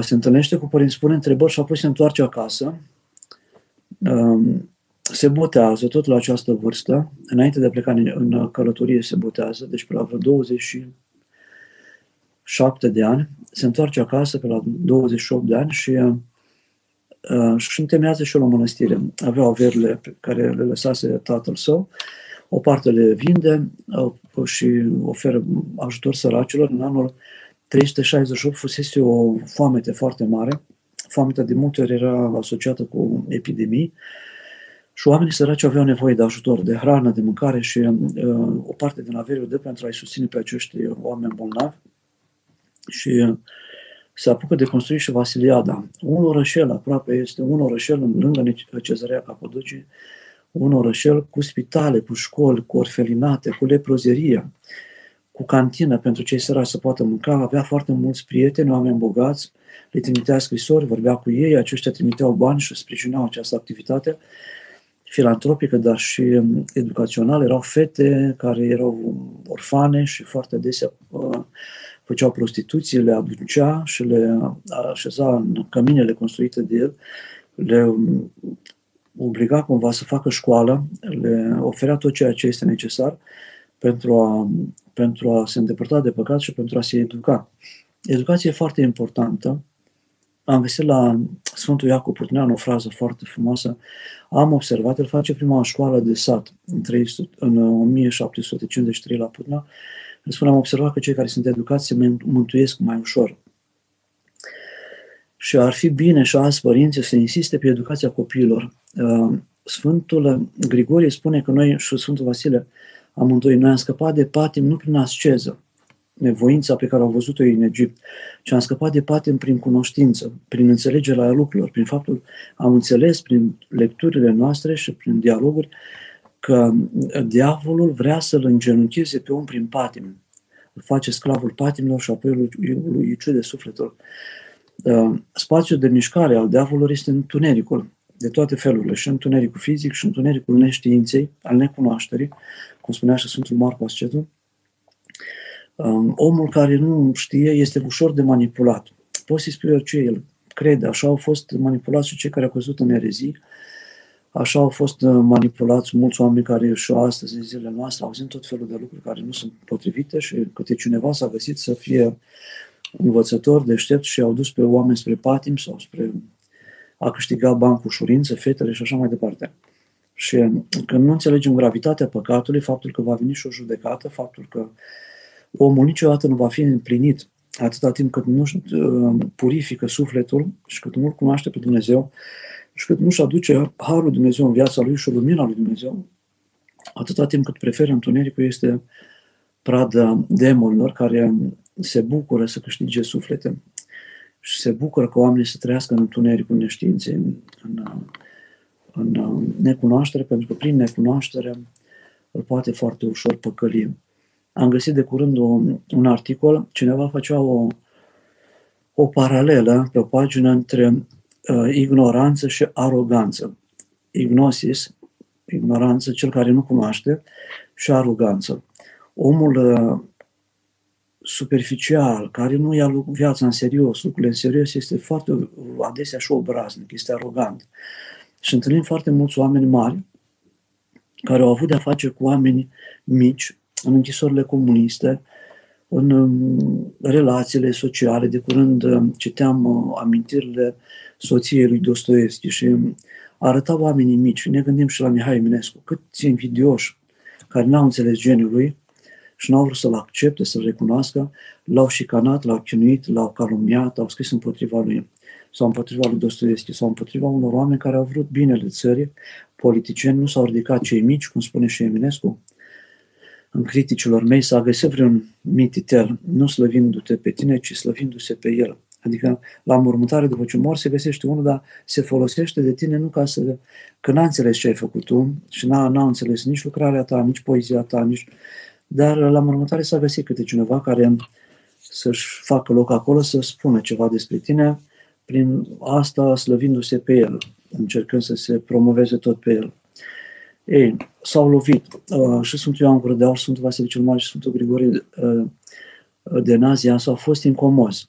se întâlnește cu părinți, spune întrebări și apoi se întoarce acasă. Um, se botează tot la această vârstă, înainte de a pleca în călătorie se botează, deci pe la vreo 27 de ani, se întoarce acasă pe la 28 de ani și uh, și întemeiază și o mănăstire. Avea averile pe care le lăsase tatăl său, o parte le vinde uh, și oferă ajutor săracilor. În anul 368 fusese o foamete foarte mare. Foametea de multe ori era asociată cu epidemii și oamenii săraci aveau nevoie de ajutor, de hrană, de mâncare și uh, o parte din avere o dă pentru a-i susține pe acești oameni bolnavi. Și uh, se apucă de construi și Vasiliada. Un orășel aproape este, un orășel lângă Cezarea Capodocii, un orășel cu spitale, cu școli, cu orfelinate, cu leprozerie cu cantină pentru cei săraci să poată mânca, avea foarte mulți prieteni, oameni bogați, le trimitea scrisori, vorbea cu ei, aceștia trimiteau bani și sprijineau această activitate filantropică, dar și um, educațională. Erau fete care erau orfane și foarte adesea uh, făceau prostituție, le aducea și le așeza în căminele construite de el, le um, obliga cumva să facă școală, le oferea tot ceea ce este necesar pentru a pentru a se îndepărta de păcat și pentru a se educa. Educația e foarte importantă. Am găsit la Sfântul Iacob Purtunean o frază foarte frumoasă. Am observat, el face prima școală de sat în, 300, în 1753 la Putna. Îl spune, am observat că cei care sunt educați se mântuiesc mai ușor. Și ar fi bine și azi părinții să insiste pe educația copiilor. Uh, Sfântul Grigorie spune că noi și Sfântul Vasile amândoi. Noi am scăpat de patim nu prin asceză, nevoința pe care au văzut-o în Egipt, ci am scăpat de patim prin cunoștință, prin înțelegerea lucrurilor, prin faptul am înțeles prin lecturile noastre și prin dialoguri că diavolul vrea să-l îngenuncheze pe om prin patim. Îl face sclavul patimilor și apoi lui, lui de sufletul. Uh, spațiul de mișcare al diavolului este întunericul de toate felurile, și întunericul fizic și întunericul neștiinței, al necunoașterii, cum spunea și Sfântul Marco Ascetul, um, omul care nu știe este ușor de manipulat. Poți să-i spui orice el crede. Așa au fost manipulați și cei care au căzut în erezii, așa au fost uh, manipulați mulți oameni care și astăzi, în zilele noastre, auzim tot felul de lucruri care nu sunt potrivite și câte cineva s-a găsit să fie învățător, deștept și au dus pe oameni spre patim sau spre a câștiga bani cu ușurință, fetele și așa mai departe. Și când nu înțelegem gravitatea păcatului, faptul că va veni și o judecată, faptul că omul niciodată nu va fi împlinit atâta timp cât nu uh, purifică sufletul și cât nu-L cunoaște pe Dumnezeu și cât nu-și aduce Harul Dumnezeu în viața lui și lumina lui Dumnezeu, atâta timp cât preferă întunericul este pradă demonilor care se bucură să câștige suflete și se bucură că oamenii să trăiască în întunericul neștiinței, în, în, în necunoaștere, pentru că prin necunoaștere îl poate foarte ușor păcăli. Am găsit de curând un, un articol, cineva făcea o, o paralelă pe o pagină între uh, ignoranță și aroganță. Ignosis, ignoranță, cel care nu cunoaște, și aroganță. Omul uh, superficial, care nu ia viața în serios, lucrurile în serios, este foarte adesea și obraznic, este arogant. Și întâlnim foarte mulți oameni mari care au avut de-a face cu oameni mici în închisorile comuniste, în um, relațiile sociale. De curând um, citeam uh, amintirile soției lui Dostoevski și um, arăta oamenii mici. Ne gândim și la Mihai Eminescu, câți invidioși care n-au înțeles geniul lui și n-au vrut să-l accepte, să-l recunoască, l-au șicanat, l-au chinuit, l-au calumniat, au scris împotriva lui sau împotriva lui Dostoevski sau împotriva unor oameni care au vrut binele țării, politicieni, nu s-au ridicat cei mici, cum spune și Eminescu, în criticilor mei s-a găsit vreun mititel, nu slăvindu-te pe tine, ci slăvindu-se pe el. Adică la mormântare după ce mor se găsește unul, dar se folosește de tine nu ca să... Că n-a înțeles ce ai făcut tu și n-a, n-a înțeles nici lucrarea ta, nici poezia ta, nici... Dar la mormântare s-a găsit câte cineva care să-și facă loc acolo, să spună ceva despre tine, prin asta slăvindu-se pe el, încercând să se promoveze tot pe el. Ei, s-au lovit uh, și Sfântul Ioan Gură de Aur, Sfântul Vasile cel Mare și Sfântul Grigorie uh, de Nazia s-au fost incomozi.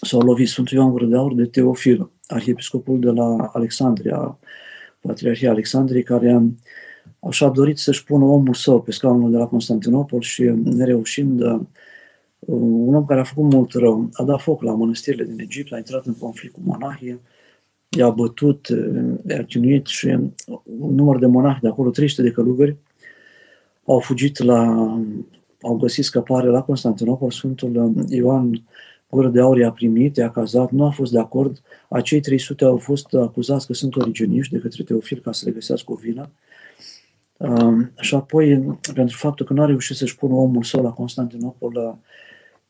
S-au lovit Sfântul Ioan Gură de Aur de Teofil, arhiepiscopul de la Alexandria, Patriarhia Alexandriei, care așa a dorit să-și pună omul său pe scaunul de la Constantinopol și nereușind uh, un om care a făcut mult rău, a dat foc la mănăstirile din Egipt, a intrat în conflict cu monahii, i-a bătut, i-a chinuit și un număr de monahi de acolo, 300 de călugări, au fugit la, au găsit scăpare la Constantinopol, Sfântul Ioan Gură de Aur i-a primit, i-a cazat, nu a fost de acord, acei 300 au fost acuzați că sunt originiști de către Teofil ca să le găsească o vină. Și apoi, pentru faptul că nu a reușit să-și pună omul său la Constantinopol,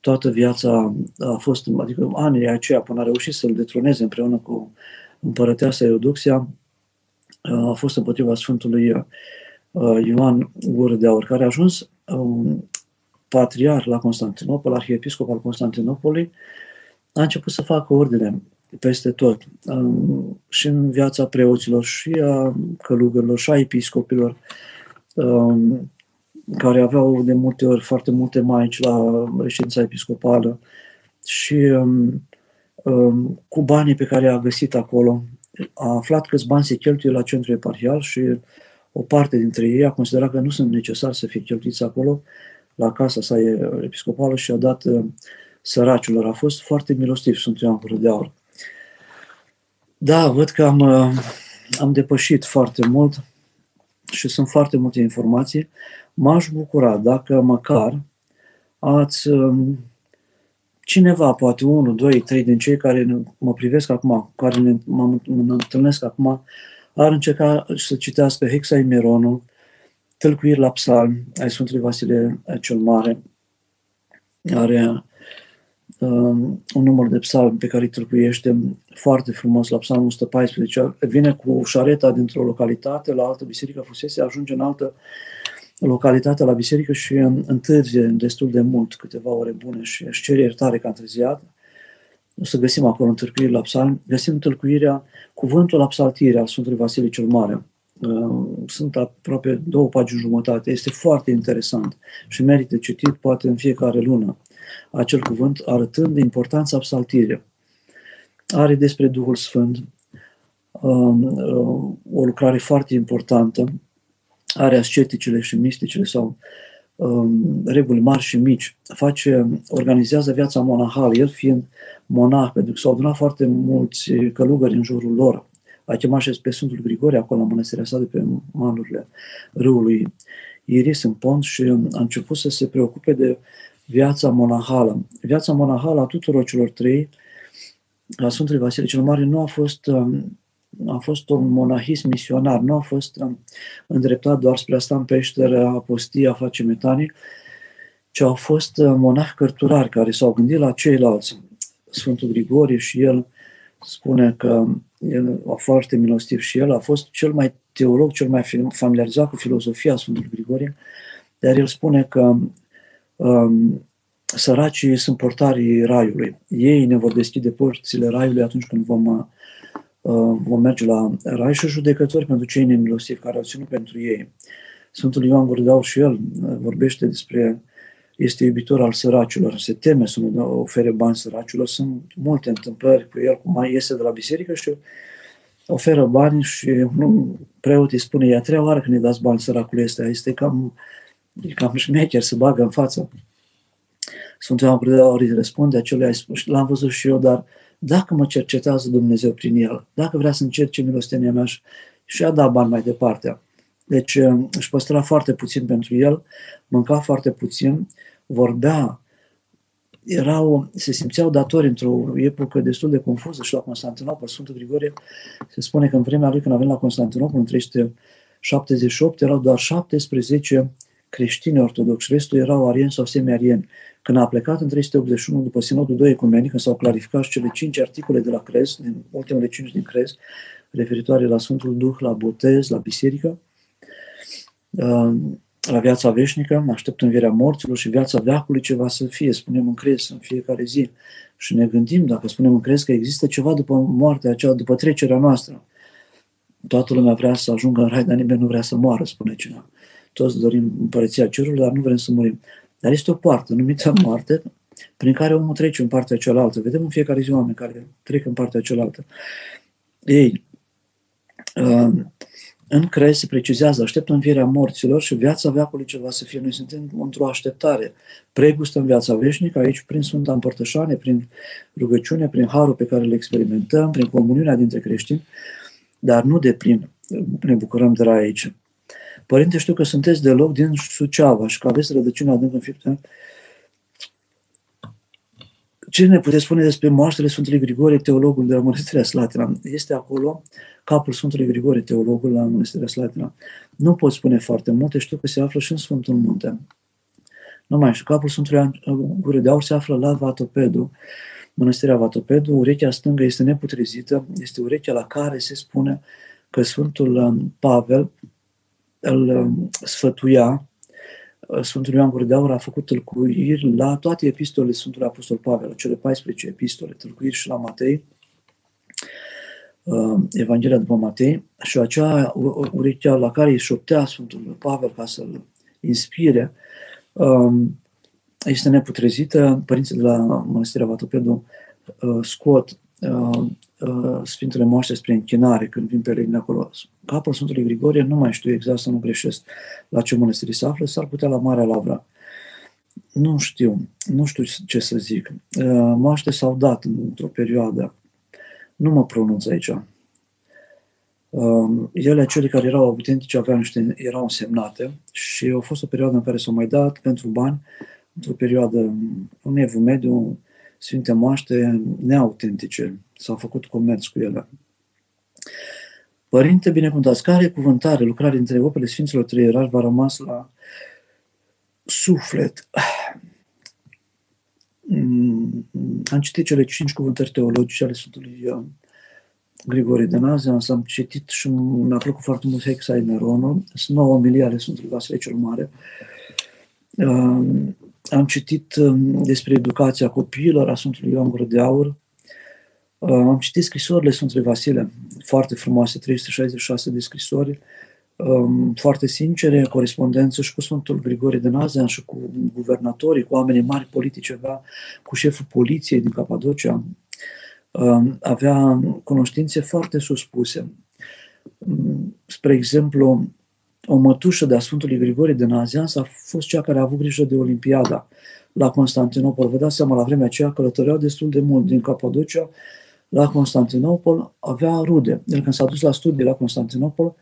toată viața a fost, adică anii aceia până a reușit să-l detroneze împreună cu împărăteasa Eudoxia, a fost împotriva Sfântului uh, Ioan Gură de Aur, care a ajuns um, patriar la Constantinopol, arhiepiscop al Constantinopolului, a început să facă ordine peste tot, um, și în viața preoților, și a călugărilor, și a episcopilor, um, care aveau de multe ori foarte multe maici la reședința episcopală și um, um, cu banii pe care a găsit acolo, a aflat câți bani se cheltuie la centrul eparhial și o parte dintre ei a considerat că nu sunt necesari să fie cheltuiți acolo, la casa sa episcopală și a dat uh, săracilor. A fost foarte milostiv sunt Ioan Gură de Aur. Da, văd că am, uh, am depășit foarte mult și sunt foarte multe informații. M-aș bucura dacă măcar ați um, cineva, poate unul, doi, trei din cei care mă privesc acum, care ne, mă, mă întâlnesc acum, ar încerca să citească Hexaimeronul, Tălcuiri la psalm ai Sfântului Vasile cel Mare. Are um, un număr de psalmi pe care îi tâlcuiește foarte frumos la psalmul 114. Vine cu șareta dintr-o localitate la altă biserică, fusese, ajunge în altă localitate la biserică și întârzie destul de mult, câteva ore bune și își cere iertare că a întârziat. O să găsim acolo în tâlcuiri la psalm, găsim tâlcuirea, cuvântul la psaltire al Sfântului Vasile cel Mare. Uh, sunt aproape două pagini jumătate. Este foarte interesant și merită citit poate în fiecare lună acel cuvânt, arătând importanța psaltirii. Are despre Duhul Sfânt um, uh, o lucrare foarte importantă, are asceticele și misticele sau um, reguli mari și mici, face, organizează viața monahală, el fiind monah, pentru că s-au adunat foarte mulți călugări în jurul lor. A chemat și pe Sfântul Grigorie acolo la mănăstirea sa de pe malurile râului Iris în pont și a început să se preocupe de viața monahală. Viața monahală a tuturor celor trei, a Sfântului Vasile cel Mare, nu a fost, um, a fost un monahism misionar, nu a fost um, îndreptat doar spre a sta în peșteră, a postia, a face metanii, ci au fost uh, monahi cărturari care s-au gândit la ceilalți. Sfântul Grigorie și el spune că el a foarte milostiv și el a fost cel mai teolog, cel mai familiarizat cu filozofia Sfântului Grigorie, dar el spune că um, săracii sunt portarii raiului. Ei ne vor deschide porțile raiului atunci când vom, uh, vom merge la rai și judecători pentru cei nemilostivi care au ținut pentru ei. Sfântul Ioan Gurdau și el uh, vorbește despre este iubitor al săracilor, se teme să nu ofere bani săracilor. Sunt multe întâmplări cu el, cum mai iese de la biserică și oferă bani și un preot îi spune, e a treia oară când îi dați bani săracului ăsta, este cam, e cam șmecher, să bagă în față. Sfântul Ioan Gură îi răspunde acelui, ai spus, l-am văzut și eu, dar dacă mă cercetează Dumnezeu prin el, dacă vrea să încerce milostenia mea și, și a dat bani mai departe. Deci își păstra foarte puțin pentru el, mânca foarte puțin, vorbea erau, se simțeau datori într-o epocă destul de confuză și la Constantinopol. Sfântul Grigorie se spune că în vremea lui când a venit la Constantinopol, în 378, erau doar 17 creștini ortodoxi, restul erau arieni sau semi-arieni. Când a plecat în 381, după Sinodul 2 Ecumenic, când s-au clarificat cele cinci articole de la Crez, din ultimele cinci din Crez, referitoare la Sfântul Duh, la botez, la biserică, la viața veșnică, aștept învierea morților și viața veacului ceva să fie, spunem în crez în fiecare zi. Și ne gândim, dacă spunem în crez, că există ceva după moartea aceea, după trecerea noastră. Toată lumea vrea să ajungă în rai, dar nimeni nu vrea să moară, spune cineva. Toți dorim împărăția cerului, dar nu vrem să murim. Dar este o poartă numită moarte, prin care omul trece în partea cealaltă. Vedem în fiecare zi oameni care trec în partea cealaltă. Ei, uh, în crez se precizează, aștept învierea morților și viața veacului ce va să fie. Noi suntem într-o așteptare. Pregustăm viața veșnică aici prin Sfânta Împărtășanie, prin rugăciune, prin harul pe care le experimentăm, prin comuniunea dintre creștini, dar nu de plin ne bucurăm de la aici. Părinte, știu că sunteți deloc din Suceava și că aveți rădăcini adânc în fiecare ce ne puteți spune despre moaștele Sfântului Grigore, teologul de la Mănăstirea Slatina? Este acolo capul Sfântului Grigore, teologul la Mănăstirea Slatina. Nu pot spune foarte multe, știu că se află și în Sfântul Munte. Nu mai știu, capul Sfântului Gure de Aur se află la Vatopedu, Mănăstirea Vatopedu. Urechea stângă este neputrezită, este urechea la care se spune că Sfântul um, Pavel îl um, sfătuia Sfântul Ioan Gură de Aur a făcut tâlcuiri la toate epistolele Sfântului Apostol Pavel, cele 14 epistole, tâlcuiri și la Matei, uh, Evanghelia după Matei, și acea urechea la care îi șoptea Sfântul Pavel ca să-l inspire, um, este neputrezită. Părinții de la Mănăstirea Vatopedu uh, scot uh, Sfintele Moaște spre închinare când vin peregrini acolo. Capul Sfântului Grigorie, nu mai știu exact să nu greșesc la ce mănăstire se află, s-ar putea la Marea Lavra. Nu știu, nu știu ce să zic. Moaște s-au dat într-o perioadă. Nu mă pronunț aici. Ele, cele care erau autentice, aveau niște, erau însemnate și a fost o perioadă în care s-au mai dat pentru bani, într-o perioadă, în evul mediu, Sfinte Moaște neautentice. S-au făcut comerț cu ele. Părinte binecuvântați, care cuvântare, lucrare între opele Sfinților Trei Erari va rămas la suflet? Mm, am citit cele cinci cuvântări teologice ale Sfântului Grigore de Nazian, am citit și mi-a plăcut foarte mult Hexaimeronul, sunt nouă omilie ale Sfântului Vasile cel Mare. Am citit um, despre educația copiilor a Sfântului Ioan Gură de Aur. Am citit scrisorile Sfântului Vasile, foarte frumoase, 366 de scrisori, um, foarte sincere, corespondență și cu Sfântul Grigore de Nazian și cu guvernatorii, cu oamenii mari politici, avea cu șeful poliției din Capadocia, um, avea cunoștințe foarte suspuse. Spre exemplu, o mătușă de-a Sfântului Grigore de Nazianz a fost cea care a avut grijă de Olimpiada la Constantinopol. Vă dați seama, la vremea aceea călătoreau destul de mult din Capadocia la Constantinopol, avea rude. El când s-a dus la studii la Constantinopol,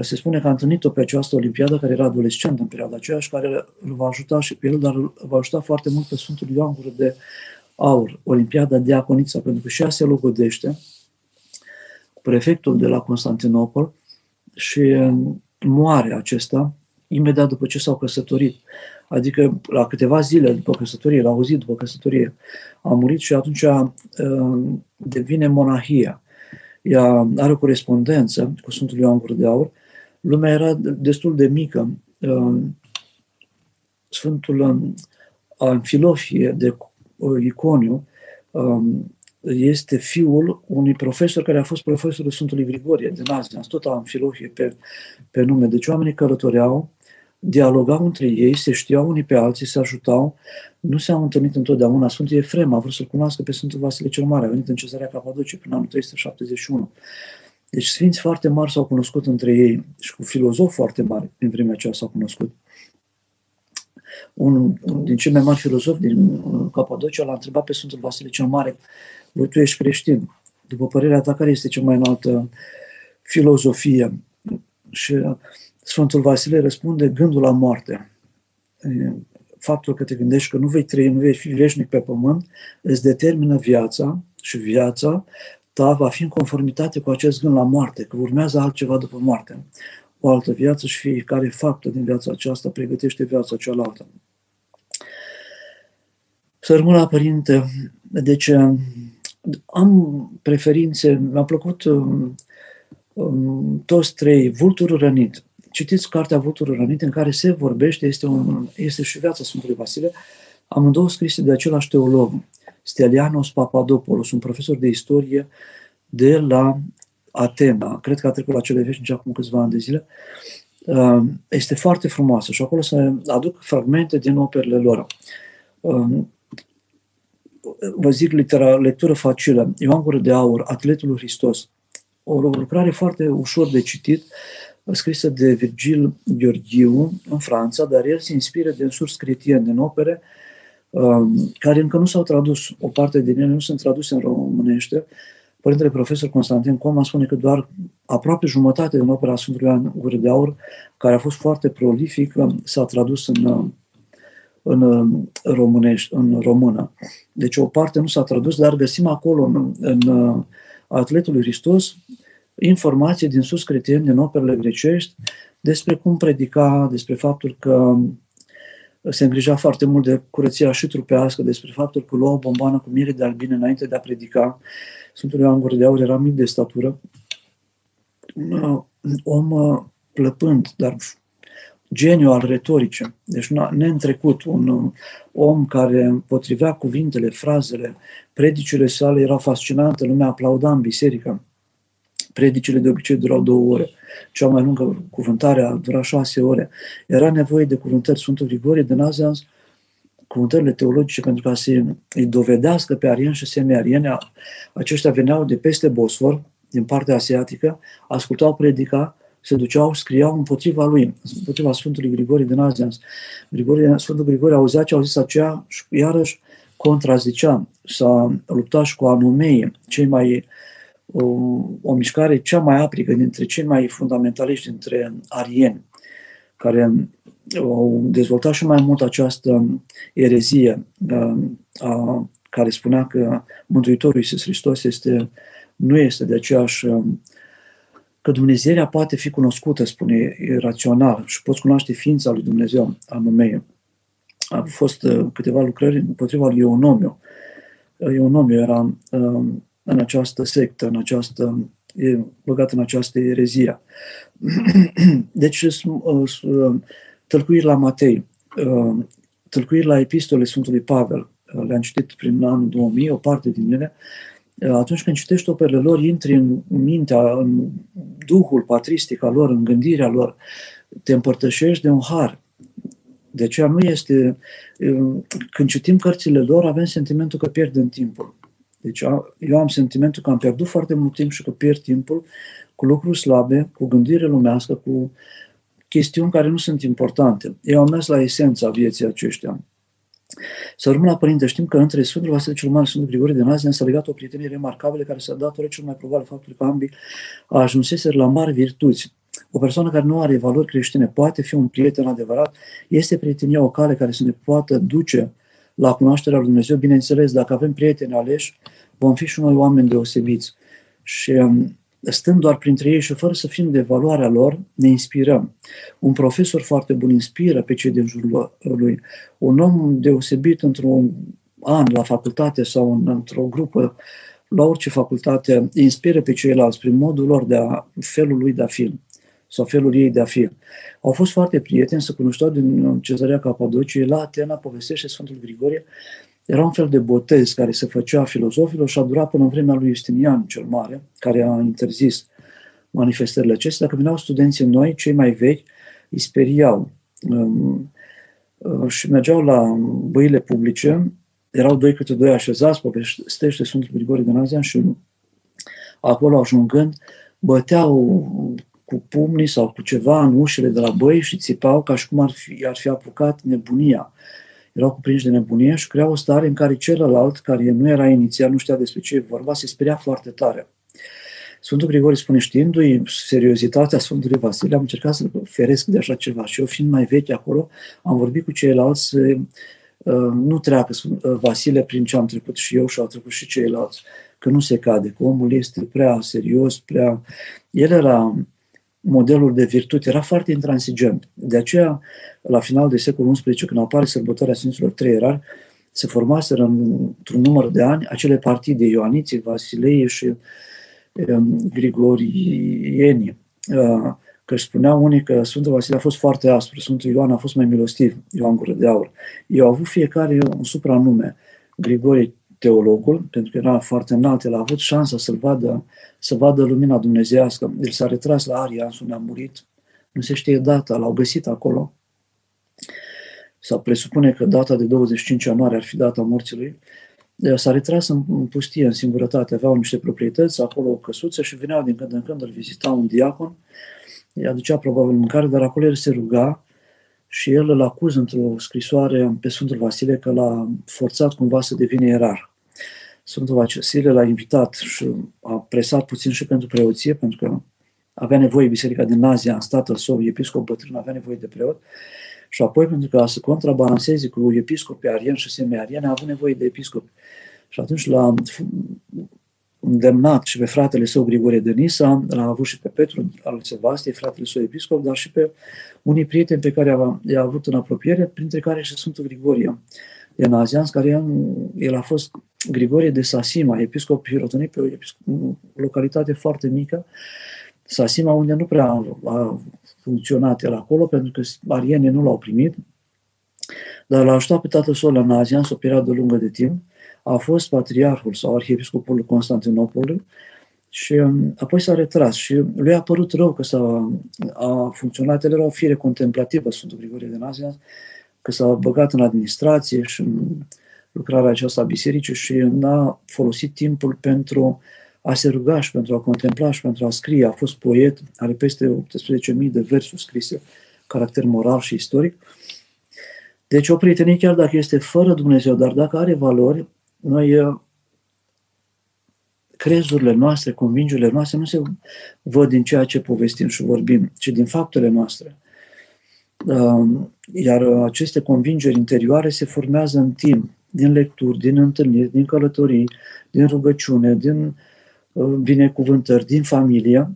se spune că a întâlnit-o pe această olimpiadă, care era adolescent în perioada aceea și care îl va ajuta și pe el, dar îl va ajuta foarte mult pe Sfântul Ioan Gură de Aur, Olimpiada de Aconița, pentru că și ea se logodește cu prefectul de la Constantinopol și moare acesta imediat după ce s-au căsătorit. Adică la câteva zile după căsătorie, la o zi după căsătorie, a murit și atunci uh, devine monahia. Ea are o corespondență cu Sfântul Ioan Gură de Aur. Lumea era destul de mică. Uh, Sfântul um, Amfilofie de Iconiu um, este fiul unui profesor care a fost profesorul Sfântului Grigorie din Azia, tot am filohie pe, pe nume. Deci oamenii călătoreau, dialogau între ei, se știau unii pe alții, se ajutau, nu s-au întâlnit întotdeauna. Sfântul Efrem a vrut să-l cunoască pe Sfântul Vasile cel Mare, a venit în cezarea Capadocie prin anul 371. Deci sfinți foarte mari s-au cunoscut între ei și cu filozofi foarte mari în vremea aceea s-au cunoscut. Unul din cei mai mari filozofi din Capadocia l-a întrebat pe Sfântul Vasile cel Mare, voi tu ești creștin, după părerea ta, care este cea mai înaltă filozofie? Și Sfântul Vasile răspunde, gândul la moarte. Faptul că te gândești că nu vei trăi, nu vei fi veșnic pe pământ, îți determină viața și viața ta va fi în conformitate cu acest gând la moarte, că urmează altceva după moarte. O altă viață și fiecare faptă din viața aceasta pregătește viața cealaltă. Să rămână, Părinte, deci am preferințe, mi-a plăcut um, um, toți trei, Vulturul rănit. Citiți cartea Vulturul rănit în care se vorbește, este, un, este și viața Sfântului Vasile, amândouă scrise de același teolog, Stelianos Papadopoulos, un profesor de istorie de la Atena, cred că a trecut la cele veșnice acum câțiva ani de zile, um, este foarte frumoasă și acolo se aduc fragmente din operele lor. Um, vă zic litera, lectură facilă, Ioan Gură de Aur, Atletul lui Hristos, o lucrare foarte ușor de citit, scrisă de Virgil Gheorghiu în Franța, dar el se inspiră din surs cretien, din opere um, care încă nu s-au tradus. O parte din ele nu sunt traduse în românește. Părintele profesor Constantin Coma spune că doar aproape jumătate din opera Sfântului Ioan Gură de Aur, care a fost foarte prolific, s-a tradus în în românești, în română. Deci o parte nu s-a tradus, dar găsim acolo în, în uh, Atletul lui Hristos informații din sus cretien, din operele grecești, despre cum predica, despre faptul că se îngrija foarte mult de curăția și trupească, despre faptul că lua o bombană cu miere de albine înainte de a predica. Sfântul Ioan Gură de Aur era mic de statură, un uh, om uh, plăpând, dar geniu al retoricii, deci neîntrecut, un um, om care potrivea cuvintele, frazele, predicile sale erau fascinante, lumea aplauda în biserică. Predicile de obicei durau două ore, cea mai lungă cuvântare a durat șase ore. Era nevoie de cuvântări Sfântul Grigorie de Nazianz, cuvântările teologice pentru ca să îi dovedească pe arieni și semi-arieni. Aceștia veneau de peste Bosfor, din partea asiatică, ascultau predica, se duceau, scriau împotriva lui, împotriva Sfântului Grigorie din Nazianz. Grigorie, Sfântul Grigorie auzea ce au zis aceea și iarăși contrazicea. S-a luptat și cu anumei, cei mai o, o mișcare cea mai aprică dintre cei mai fundamentaliști dintre arieni, care au dezvoltat și mai mult această erezie a, a, care spunea că Mântuitorul Iisus Hristos este, nu este de aceeași că Dumnezeirea poate fi cunoscută, spune rațional, și poți cunoaște ființa lui Dumnezeu, anume. Au fost uh, câteva lucrări împotriva lui Eunomiu. Uh, Eunomiu era um, în această sectă, în această, e băgat în această erezie. Deci, uh, tălcuiri la Matei, tălcuiri la epistole Sfântului Pavel, le-am citit prin anul 2000, o parte din ele, atunci când citești operele lor, intri în mintea, în duhul patristic al lor, în gândirea lor, te împărtășești de un har. De aceea nu este... Când citim cărțile lor, avem sentimentul că pierdem timpul. Deci eu am sentimentul că am pierdut foarte mult timp și că pierd timpul cu lucruri slabe, cu gândire lumească, cu chestiuni care nu sunt importante. Eu am mers la esența vieții aceștia. Să rămână, Părinte, știm că între Sfântul Vasile cel Mare și Sfântul Grigorie de Nazian s-a legat o prietenie remarcabilă care s-a dat cel mai probabil faptul că ambii ajunseseră la mari virtuți. O persoană care nu are valori creștine poate fi un prieten adevărat, este prietenia o cale care să ne poată duce la cunoașterea lui Dumnezeu. Bineînțeles, dacă avem prieteni aleși, vom fi și noi oameni deosebiți. Și um, stând doar printre ei și fără să fim de valoarea lor, ne inspirăm. Un profesor foarte bun inspiră pe cei din jurul lui. Un om deosebit într-un an la facultate sau într-o grupă la orice facultate, inspiră pe ceilalți prin modul lor de a, felul lui de a fi sau felul ei de a fi. Au fost foarte prieteni, să cunoșteau din Cezarea Capadociei, la Atena povestește Sfântul Grigorie era un fel de botez care se făcea filozofilor și a durat până în vremea lui Justinian cel Mare, care a interzis manifestările acestea. Dacă veneau studenții noi, cei mai vechi, îi speriau um, uh, și mergeau la băile publice, erau doi câte doi așezați, povestește Sfântul Grigore de Nazian și acolo ajungând, băteau cu pumnii sau cu ceva în ușile de la băi și țipau ca și cum ar fi, ar fi apucat nebunia. Erau cuprinși de nebunie și creau o stare în care celălalt, care nu era inițial, nu știa despre ce vorba, se speria foarte tare. Sfântul Grigore spune, știindu-i seriozitatea Sfântului Vasile, am încercat să feresc de așa ceva și eu fiind mai vechi acolo, am vorbit cu ceilalți uh, nu treacă uh, Vasile prin ce am trecut și eu și au trecut și ceilalți, că nu se cade, că omul este prea serios, prea... El era modelul de virtute, era foarte intransigent. De aceea, la final de secolul XI, când apare sărbătoarea Sfinților Trei Erari, se formaseră într-un număr de ani acele partide Ioaniții, Vasilei și um, Grigorieni. Uh, că își spuneau unii că Sfântul Vasile a fost foarte aspru, Sfântul Ioan a fost mai milostiv, Ioan Gură de Aur. Eu au avut fiecare un supranume. Grigorie teologul, pentru că era foarte înalt, el a avut șansa să-l vadă, să vadă lumina dumnezească. El s-a retras la Aria, unde a murit, nu se știe data, l-au găsit acolo. Sau presupune că data de 25 ianuarie ar fi data morții lui. S-a retras în pustie, în singurătate, aveau niște proprietăți, acolo o căsuță și veneau din când în când, îl vizita un diacon, îi aducea probabil mâncare, dar acolo el se ruga și el îl acuză într-o scrisoare pe Sfântul Vasile că l-a forțat cumva să devină erar. Sfântul Vasile l-a invitat și a presat puțin și pentru preoție, pentru că avea nevoie Biserica din Nazia, în statul său, episcop bătrân, avea nevoie de preot. Și apoi, pentru că să contrabalanceze cu episcopi arieni și semi-arieni, a avut nevoie de episcop. Și atunci l-a îndemnat și pe fratele său Grigorie de Nisa, l-a avut și pe Petru al Sebastiei, fratele său episcop, dar și pe unii prieteni pe care i-a avut în apropiere, printre care și Sfântul Grigorie de Nazianz, care el a fost Grigorie de Sasima, episcop hirotonit pe o localitate foarte mică, Sasima, unde nu prea a funcționat el acolo, pentru că arienii nu l-au primit, dar l-a ajutat pe tatăl său la Nazianz o perioadă lungă de timp, a fost patriarhul sau arhiepiscopul Constantinopolului și um, apoi s-a retras și lui a părut rău că s-a a funcționat, el era o fire contemplativă, Sfântul Grigorie de Nazianz, că s-a băgat în administrație și în lucrarea aceasta a bisericii și n-a folosit timpul pentru a se ruga și pentru a contempla și pentru a scrie. A fost poet, are peste 18.000 de versuri scrise, caracter moral și istoric. Deci o prietenie, chiar dacă este fără Dumnezeu, dar dacă are valori, noi uh, crezurile noastre, convingerile noastre nu se văd din ceea ce povestim și vorbim, ci din faptele noastre. Um, iar aceste convingeri interioare se formează în timp, din lecturi, din întâlniri, din călătorii, din rugăciune, din uh, binecuvântări, din familie.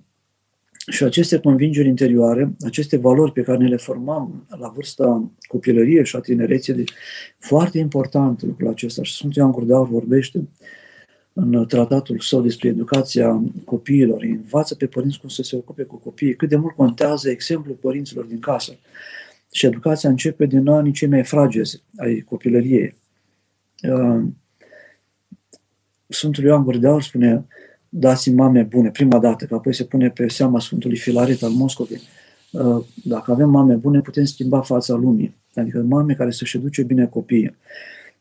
Și aceste convingeri interioare, aceste valori pe care ne le formăm la vârsta copilăriei și a tinereții, de foarte important lucrul acesta. Și Sfântul Ioan Gurdeaur vorbește în tratatul său despre educația copiilor, învață pe părinți cum să se ocupe cu copiii, cât de mult contează exemplul părinților din casă. Și educația începe din anii cei mai fragezi ai copilăriei. Uh, Sfântul Ioan Gurdeaur spune, dați mame bune, prima dată, că apoi se pune pe seama Sfântului Filaret al Moscovei. Uh, dacă avem mame bune, putem schimba fața lumii. Adică mame care să-și educe bine copiii.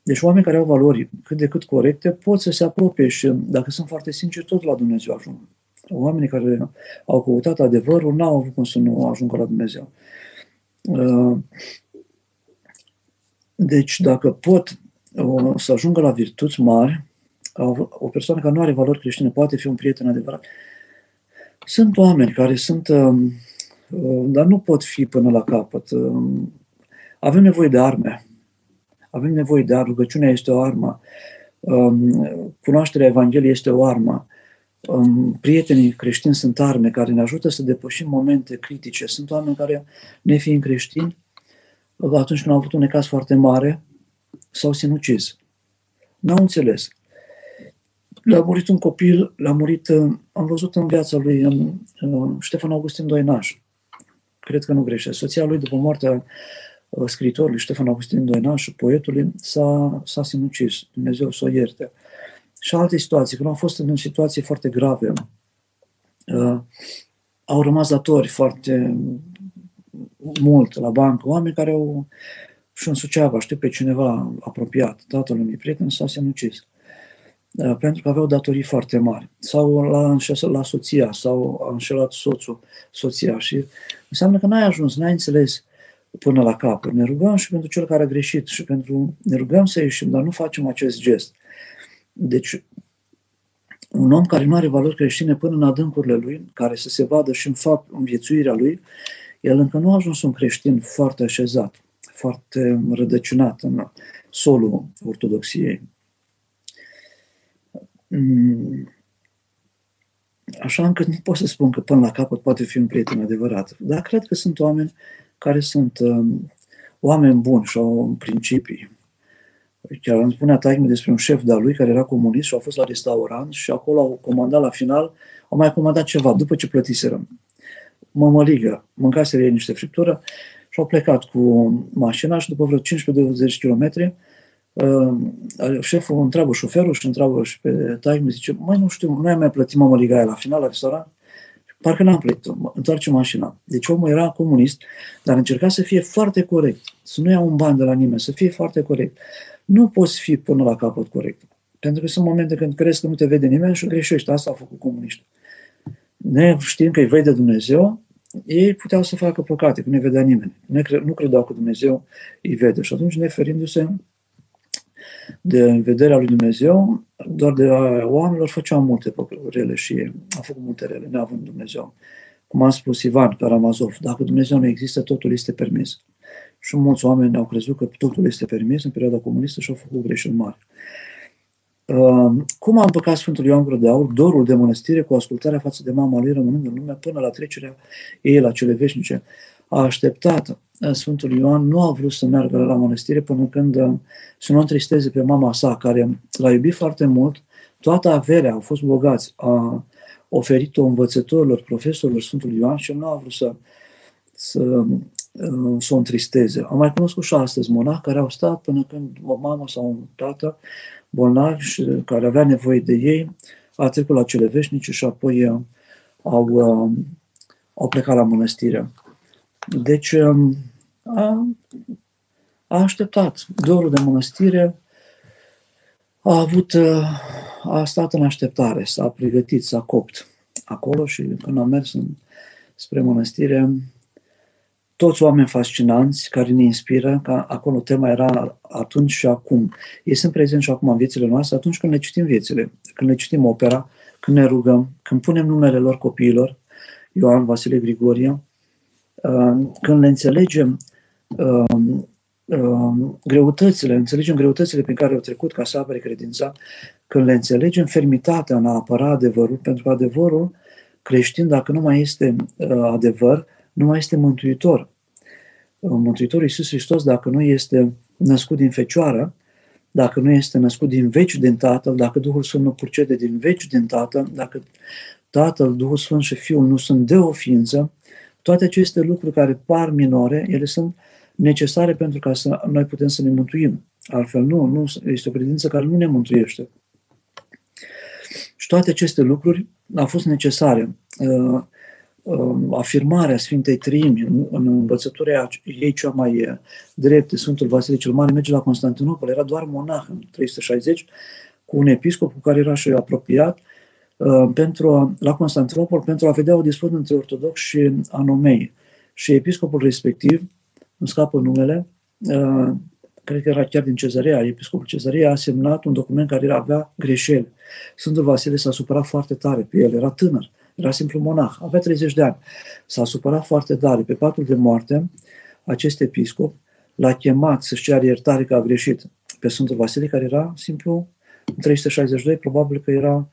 Deci oameni care au valori cât de cât corecte pot să se apropie și, dacă sunt foarte sinceri, tot la Dumnezeu ajung. Oamenii care au căutat adevărul n-au avut cum să nu ajungă la Dumnezeu. Uh, deci, dacă pot să ajungă la virtuți mari, o persoană care nu are valori creștine poate fi un prieten adevărat. Sunt oameni care sunt, um, uh, dar nu pot fi până la capăt. Um, avem nevoie de arme. Avem nevoie de arme. Rugăciunea este o armă. Um, cunoașterea Evangheliei este o armă. Prietenii creștini sunt arme care ne ajută să depășim momente critice. Sunt oameni care, nefiind creștini, atunci când au avut un necaz foarte mare, s-au sinucis. N-au înțeles. Le-a murit un copil, l-a murit, uh, am văzut în viața lui uh, Ștefan Augustin Doinaș. Cred că nu greșesc. Soția lui, după moartea uh, scriitorului Ștefan Augustin Doinaș și poetului, s-a, s-a sinucis. Dumnezeu să o ierte. Și alte situații, când au fost în situații foarte grave, au rămas datori foarte mult la bancă, oameni care au și în Suceava, știu pe cineva apropiat, tatăl unui prieten s-a sinucis. uh, pentru că aveau datorii foarte mari. Sau l-a înșelat la soția, sau a înșelat soțul, soția. Și înseamnă că n-ai ajuns, n-ai înțeles până la capăt. Ne rugăm și pentru cel care a greșit și pentru ne rugăm să ieșim, dar nu facem acest gest. Deci, un om care nu are valori creștine până în adâncurile lui, care să se vadă și în fapt în viețuirea lui, el încă nu a ajuns un creștin foarte așezat, foarte rădăcinat în solul ortodoxiei. Mm. Așa încât nu pot să spun că până la capăt poate fi un prieten adevărat. Dar cred că sunt oameni care sunt um, oameni buni și au principii. Chiar îmi spunea taică despre un șef de-a lui care era comunist și a fost la restaurant și acolo au comandat la final, au mai comandat ceva după ce plătiseră. Mămăligă, mâncase ei niște friptură și au plecat cu mașina și după vreo 15-20 km uh, șeful întreabă șoferul și întreabă și pe taică, zice, mai nu știu, nu ai mai plătit mămăliga aia la final la restaurant? Parcă n-am plătit întoarce mașina. Deci omul era comunist, dar încerca să fie foarte corect, să nu ia un ban de la nimeni, să fie foarte corect. Nu poți fi până la capăt corect. Pentru că sunt momente când crezi că nu te vede nimeni și greșești. Asta au făcut comuniști. Ne știm că îi vede Dumnezeu, ei puteau să facă păcate, că nu vedea nimeni. Nu credeau că Dumnezeu îi vede. Și atunci, neferindu-se de vederea lui Dumnezeu, doar de a oamenilor făceau multe rele și a făcut multe rele, neavând Dumnezeu. Cum a spus Ivan Karamazov, dacă Dumnezeu nu există, totul este permis. Și mulți oameni au crezut că totul este permis în perioada comunistă și au făcut greșeli mari. Uh, cum a împăcat Sfântul Ioan Gură de Aur dorul de mănăstire cu ascultarea față de mama lui rămânând în lume până la trecerea ei la cele veșnice? A așteptat Sfântul Ioan, nu a vrut să meargă la mănăstire până când uh, să nu întristeze pe mama sa, care l-a iubit foarte mult, toată averea, au fost bogați, a oferit-o învățătorilor, profesorilor Sfântului Ioan și nu a vrut să, să, uh, să o întristeze. Am mai cunoscut și astăzi monah care au stat până când o mamă sau un tată bolnav și care avea nevoie de ei, a trecut la cele veșnice și apoi uh, au, au plecat la mănăstire. Deci, um, a, a așteptat. Dorul de mănăstire a avut, a stat în așteptare, s-a pregătit, s-a copt acolo și când am mers în, spre mănăstire, toți oameni fascinanți care ne inspiră, că acolo tema era atunci și acum. Ei sunt prezenți și acum în viețile noastre, atunci când le citim viețile, când le citim opera, când ne rugăm, când punem numele lor copiilor, Ioan, Vasile, Grigorie, când le înțelegem Um, um, greutățile, înțelegem greutățile pe care au trecut ca să apere credința, când le înțelegem fermitatea în a apăra adevărul, pentru că adevărul creștin, dacă nu mai este uh, adevăr, nu mai este mântuitor. Uh, Mântuitorul Iisus Hristos, dacă nu este născut din Fecioară, dacă nu este născut din veci din Tatăl, dacă Duhul Sfânt nu purcede din veci din Tatăl, dacă Tatăl, Duhul Sfânt și Fiul nu sunt de o ființă, toate aceste lucruri care par minore, ele sunt uh, necesare pentru ca să noi putem să ne mântuim. Altfel nu, nu este o credință care nu ne mântuiește. Și toate aceste lucruri au fost necesare. Uh, uh, afirmarea Sfintei Trimi în învățătura ei cea mai drepte, Sfântul Vasile cel Mare merge la Constantinopol, era doar monah în 360, cu un episcop cu care era și apropiat, uh, pentru, la Constantinopol pentru a vedea o dispută între ortodoxi și anomei. Și episcopul respectiv îmi scapă numele, uh, cred că era chiar din cezărea, episcopul cezărea a semnat un document care avea greșeli. Sfântul Vasile s-a supărat foarte tare pe el, era tânăr, era simplu monah, avea 30 de ani. S-a supărat foarte tare. Pe patul de moarte, acest episcop l-a chemat să-și ceară iertare că a greșit pe Sfântul Vasile, care era simplu în 362, probabil că era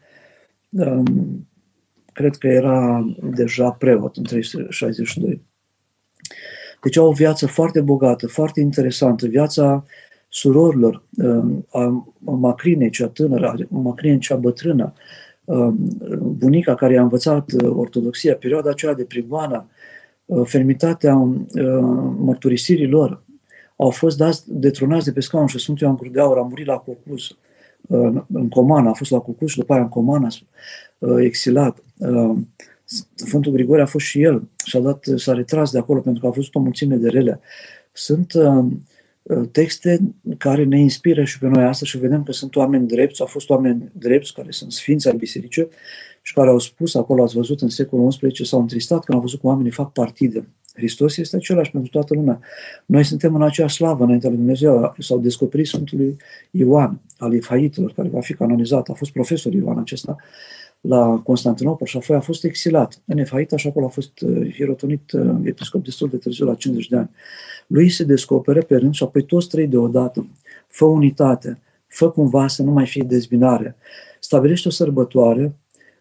um, cred că era deja preot în 362. Deci au o viață foarte bogată, foarte interesantă. Viața surorilor, um, a Macrinei, cea tânără, a Macrinei, cea bătrână, um, bunica care a învățat uh, ortodoxia, perioada aceea de prigoană, uh, fermitatea uh, mărturisirii lor, au fost dați, detronați de pe scaun și Sfântul Ioan Gură de Aur a murit la Cocuz, în Comana, a fost la Cocuz și după aia în Comana, exilat. Sfântul Grigore a fost și el și a dat, s-a retras de acolo pentru că a văzut o mulțime de rele. Sunt uh, uh, texte care ne inspiră și pe noi astăzi și vedem că sunt oameni drepți, au fost oameni drepți care sunt sfinți al bisericii și care au spus, acolo ați văzut în secolul XI, s-au întristat când au văzut că oamenii fac partide. Hristos este același pentru toată lumea. Noi suntem în aceeași slavă înaintea lui Dumnezeu. S-au descoperit Sfântului Ioan, al Ifaitelor, care va fi canonizat. A fost profesor Ioan acesta la Constantinopol și apoi a fost exilat în Efaita și acolo a fost uh, hirotonit uh, episcop destul de târziu, la 50 de ani. Lui se descoperă pe rând și apoi toți trei deodată. Fă unitate, fă cumva să nu mai fie dezbinare. Stabilește o sărbătoare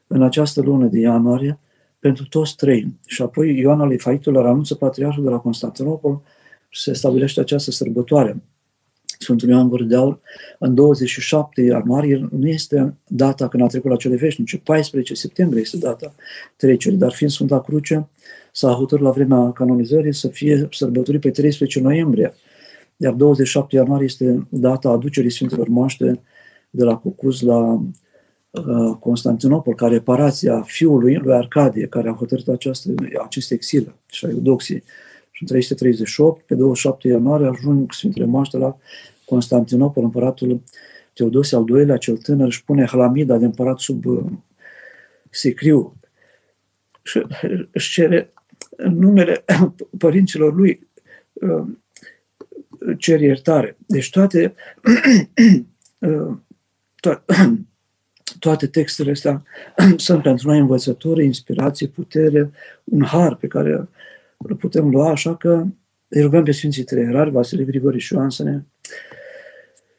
în această lună de ianuarie pentru toți trei. Și apoi Ioan al Efaitelor anunță patriarhul de la Constantinopol și se stabilește această sărbătoare. Sfântul Ioan Gură de Aur, în 27 ianuarie nu este data când a trecut la cele veșnice, 14 septembrie este data trecerii, dar fiind Sfânta Cruce, s-a hotărât la vremea canonizării să fie sărbătorit pe 13 noiembrie, iar 27 ianuarie este data aducerii Sfintelor Moaște de la Cucuz la uh, Constantinopol, ca reparația fiului lui Arcadie, care a hotărât această, acest exil și a eudoxiei. Și în 338, pe 27 ianuarie, ajung Sfintele Moaște la Constantinopol, împăratul Teodosie al II-lea, cel tânăr, își pune hlamida de împărat sub uh, sicriu și își cere în numele părinților lui uh, cer iertare. Deci toate, uh, to- toate textele astea sunt pentru noi învățători, inspirație, putere, un har pe care îl putem lua, așa că îi rugăm pe Sfinții Treierari, Vasile Grigoriș și Ioan să ne,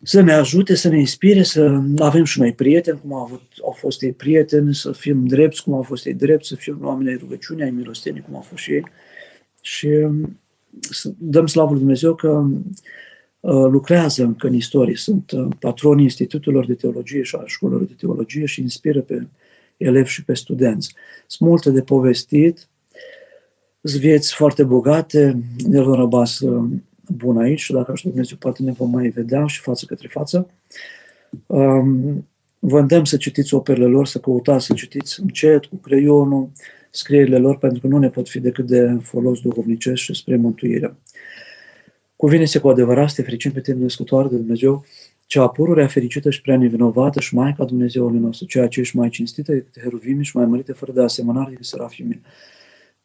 să ne ajute, să ne inspire, să avem și noi prieteni, cum au, avut, au fost ei prieteni, să fim drepți, cum au fost ei drepți, să fim oameni ai rugăciunii, ai milostenii, cum au fost și ei. Și um, să dăm slavă lui Dumnezeu că uh, lucrează încă în istorie, sunt uh, patronii institutelor de teologie și a școlilor de teologie și inspiră pe elevi și pe studenți. Sunt multe de povestit, sunt vieți foarte bogate, el a rămas uh, bun aici și dacă așa Dumnezeu poate ne vom mai vedea și față către față. Um, vă îndemn să citiți operele lor, să căutați să citiți încet, cu creionul, scrierile lor, pentru că nu ne pot fi decât de folos duhovnicesc și spre mântuire. Cuvine-se cu adevărat să te fericim pe tine, născătoare de Dumnezeu, cea pururea fericită și prea nevinovată și Maica Dumnezeului nostru, ceea ce ești mai cinstită decât heruvimi și mai mărite fără de asemănare decât serafimii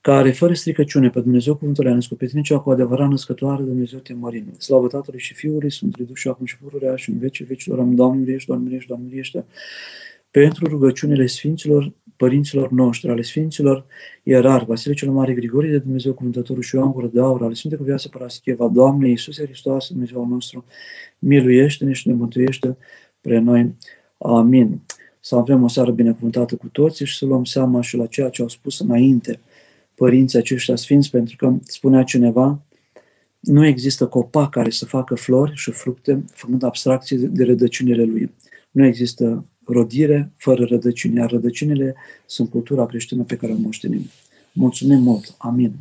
care fără stricăciune pe Dumnezeu cuvântul a născut pe tine, cea cu adevărat născătoare, Dumnezeu te mărim. Slavă Tatălui și Fiului, sunt Duh și acum și pururea și în vecii vecilor. Am Doamne ești, Doamne ești, Doamne ești. Pentru rugăciunile Sfinților, părinților noștri, ale Sfinților Ierar, Vasile cel Mare, Grigorie de Dumnezeu, Cuvântătorul și Ioan Gură de Aur, ale Sfinte Cuvioase Parascheva, Doamne Iisuse Hristos, Dumnezeu nostru, miluiește-ne și ne mântuiește pre noi. Amin. Să avem o seară binecuvântată cu toții și să luăm seama și la ceea ce au spus înainte părinții aceștia sfinți, pentru că spunea cineva, nu există copac care să facă flori și fructe făcând abstracții de rădăcinile lui. Nu există rodire fără rădăcini, iar rădăcinile sunt cultura creștină pe care o moștenim. Mulțumim mult! Amin!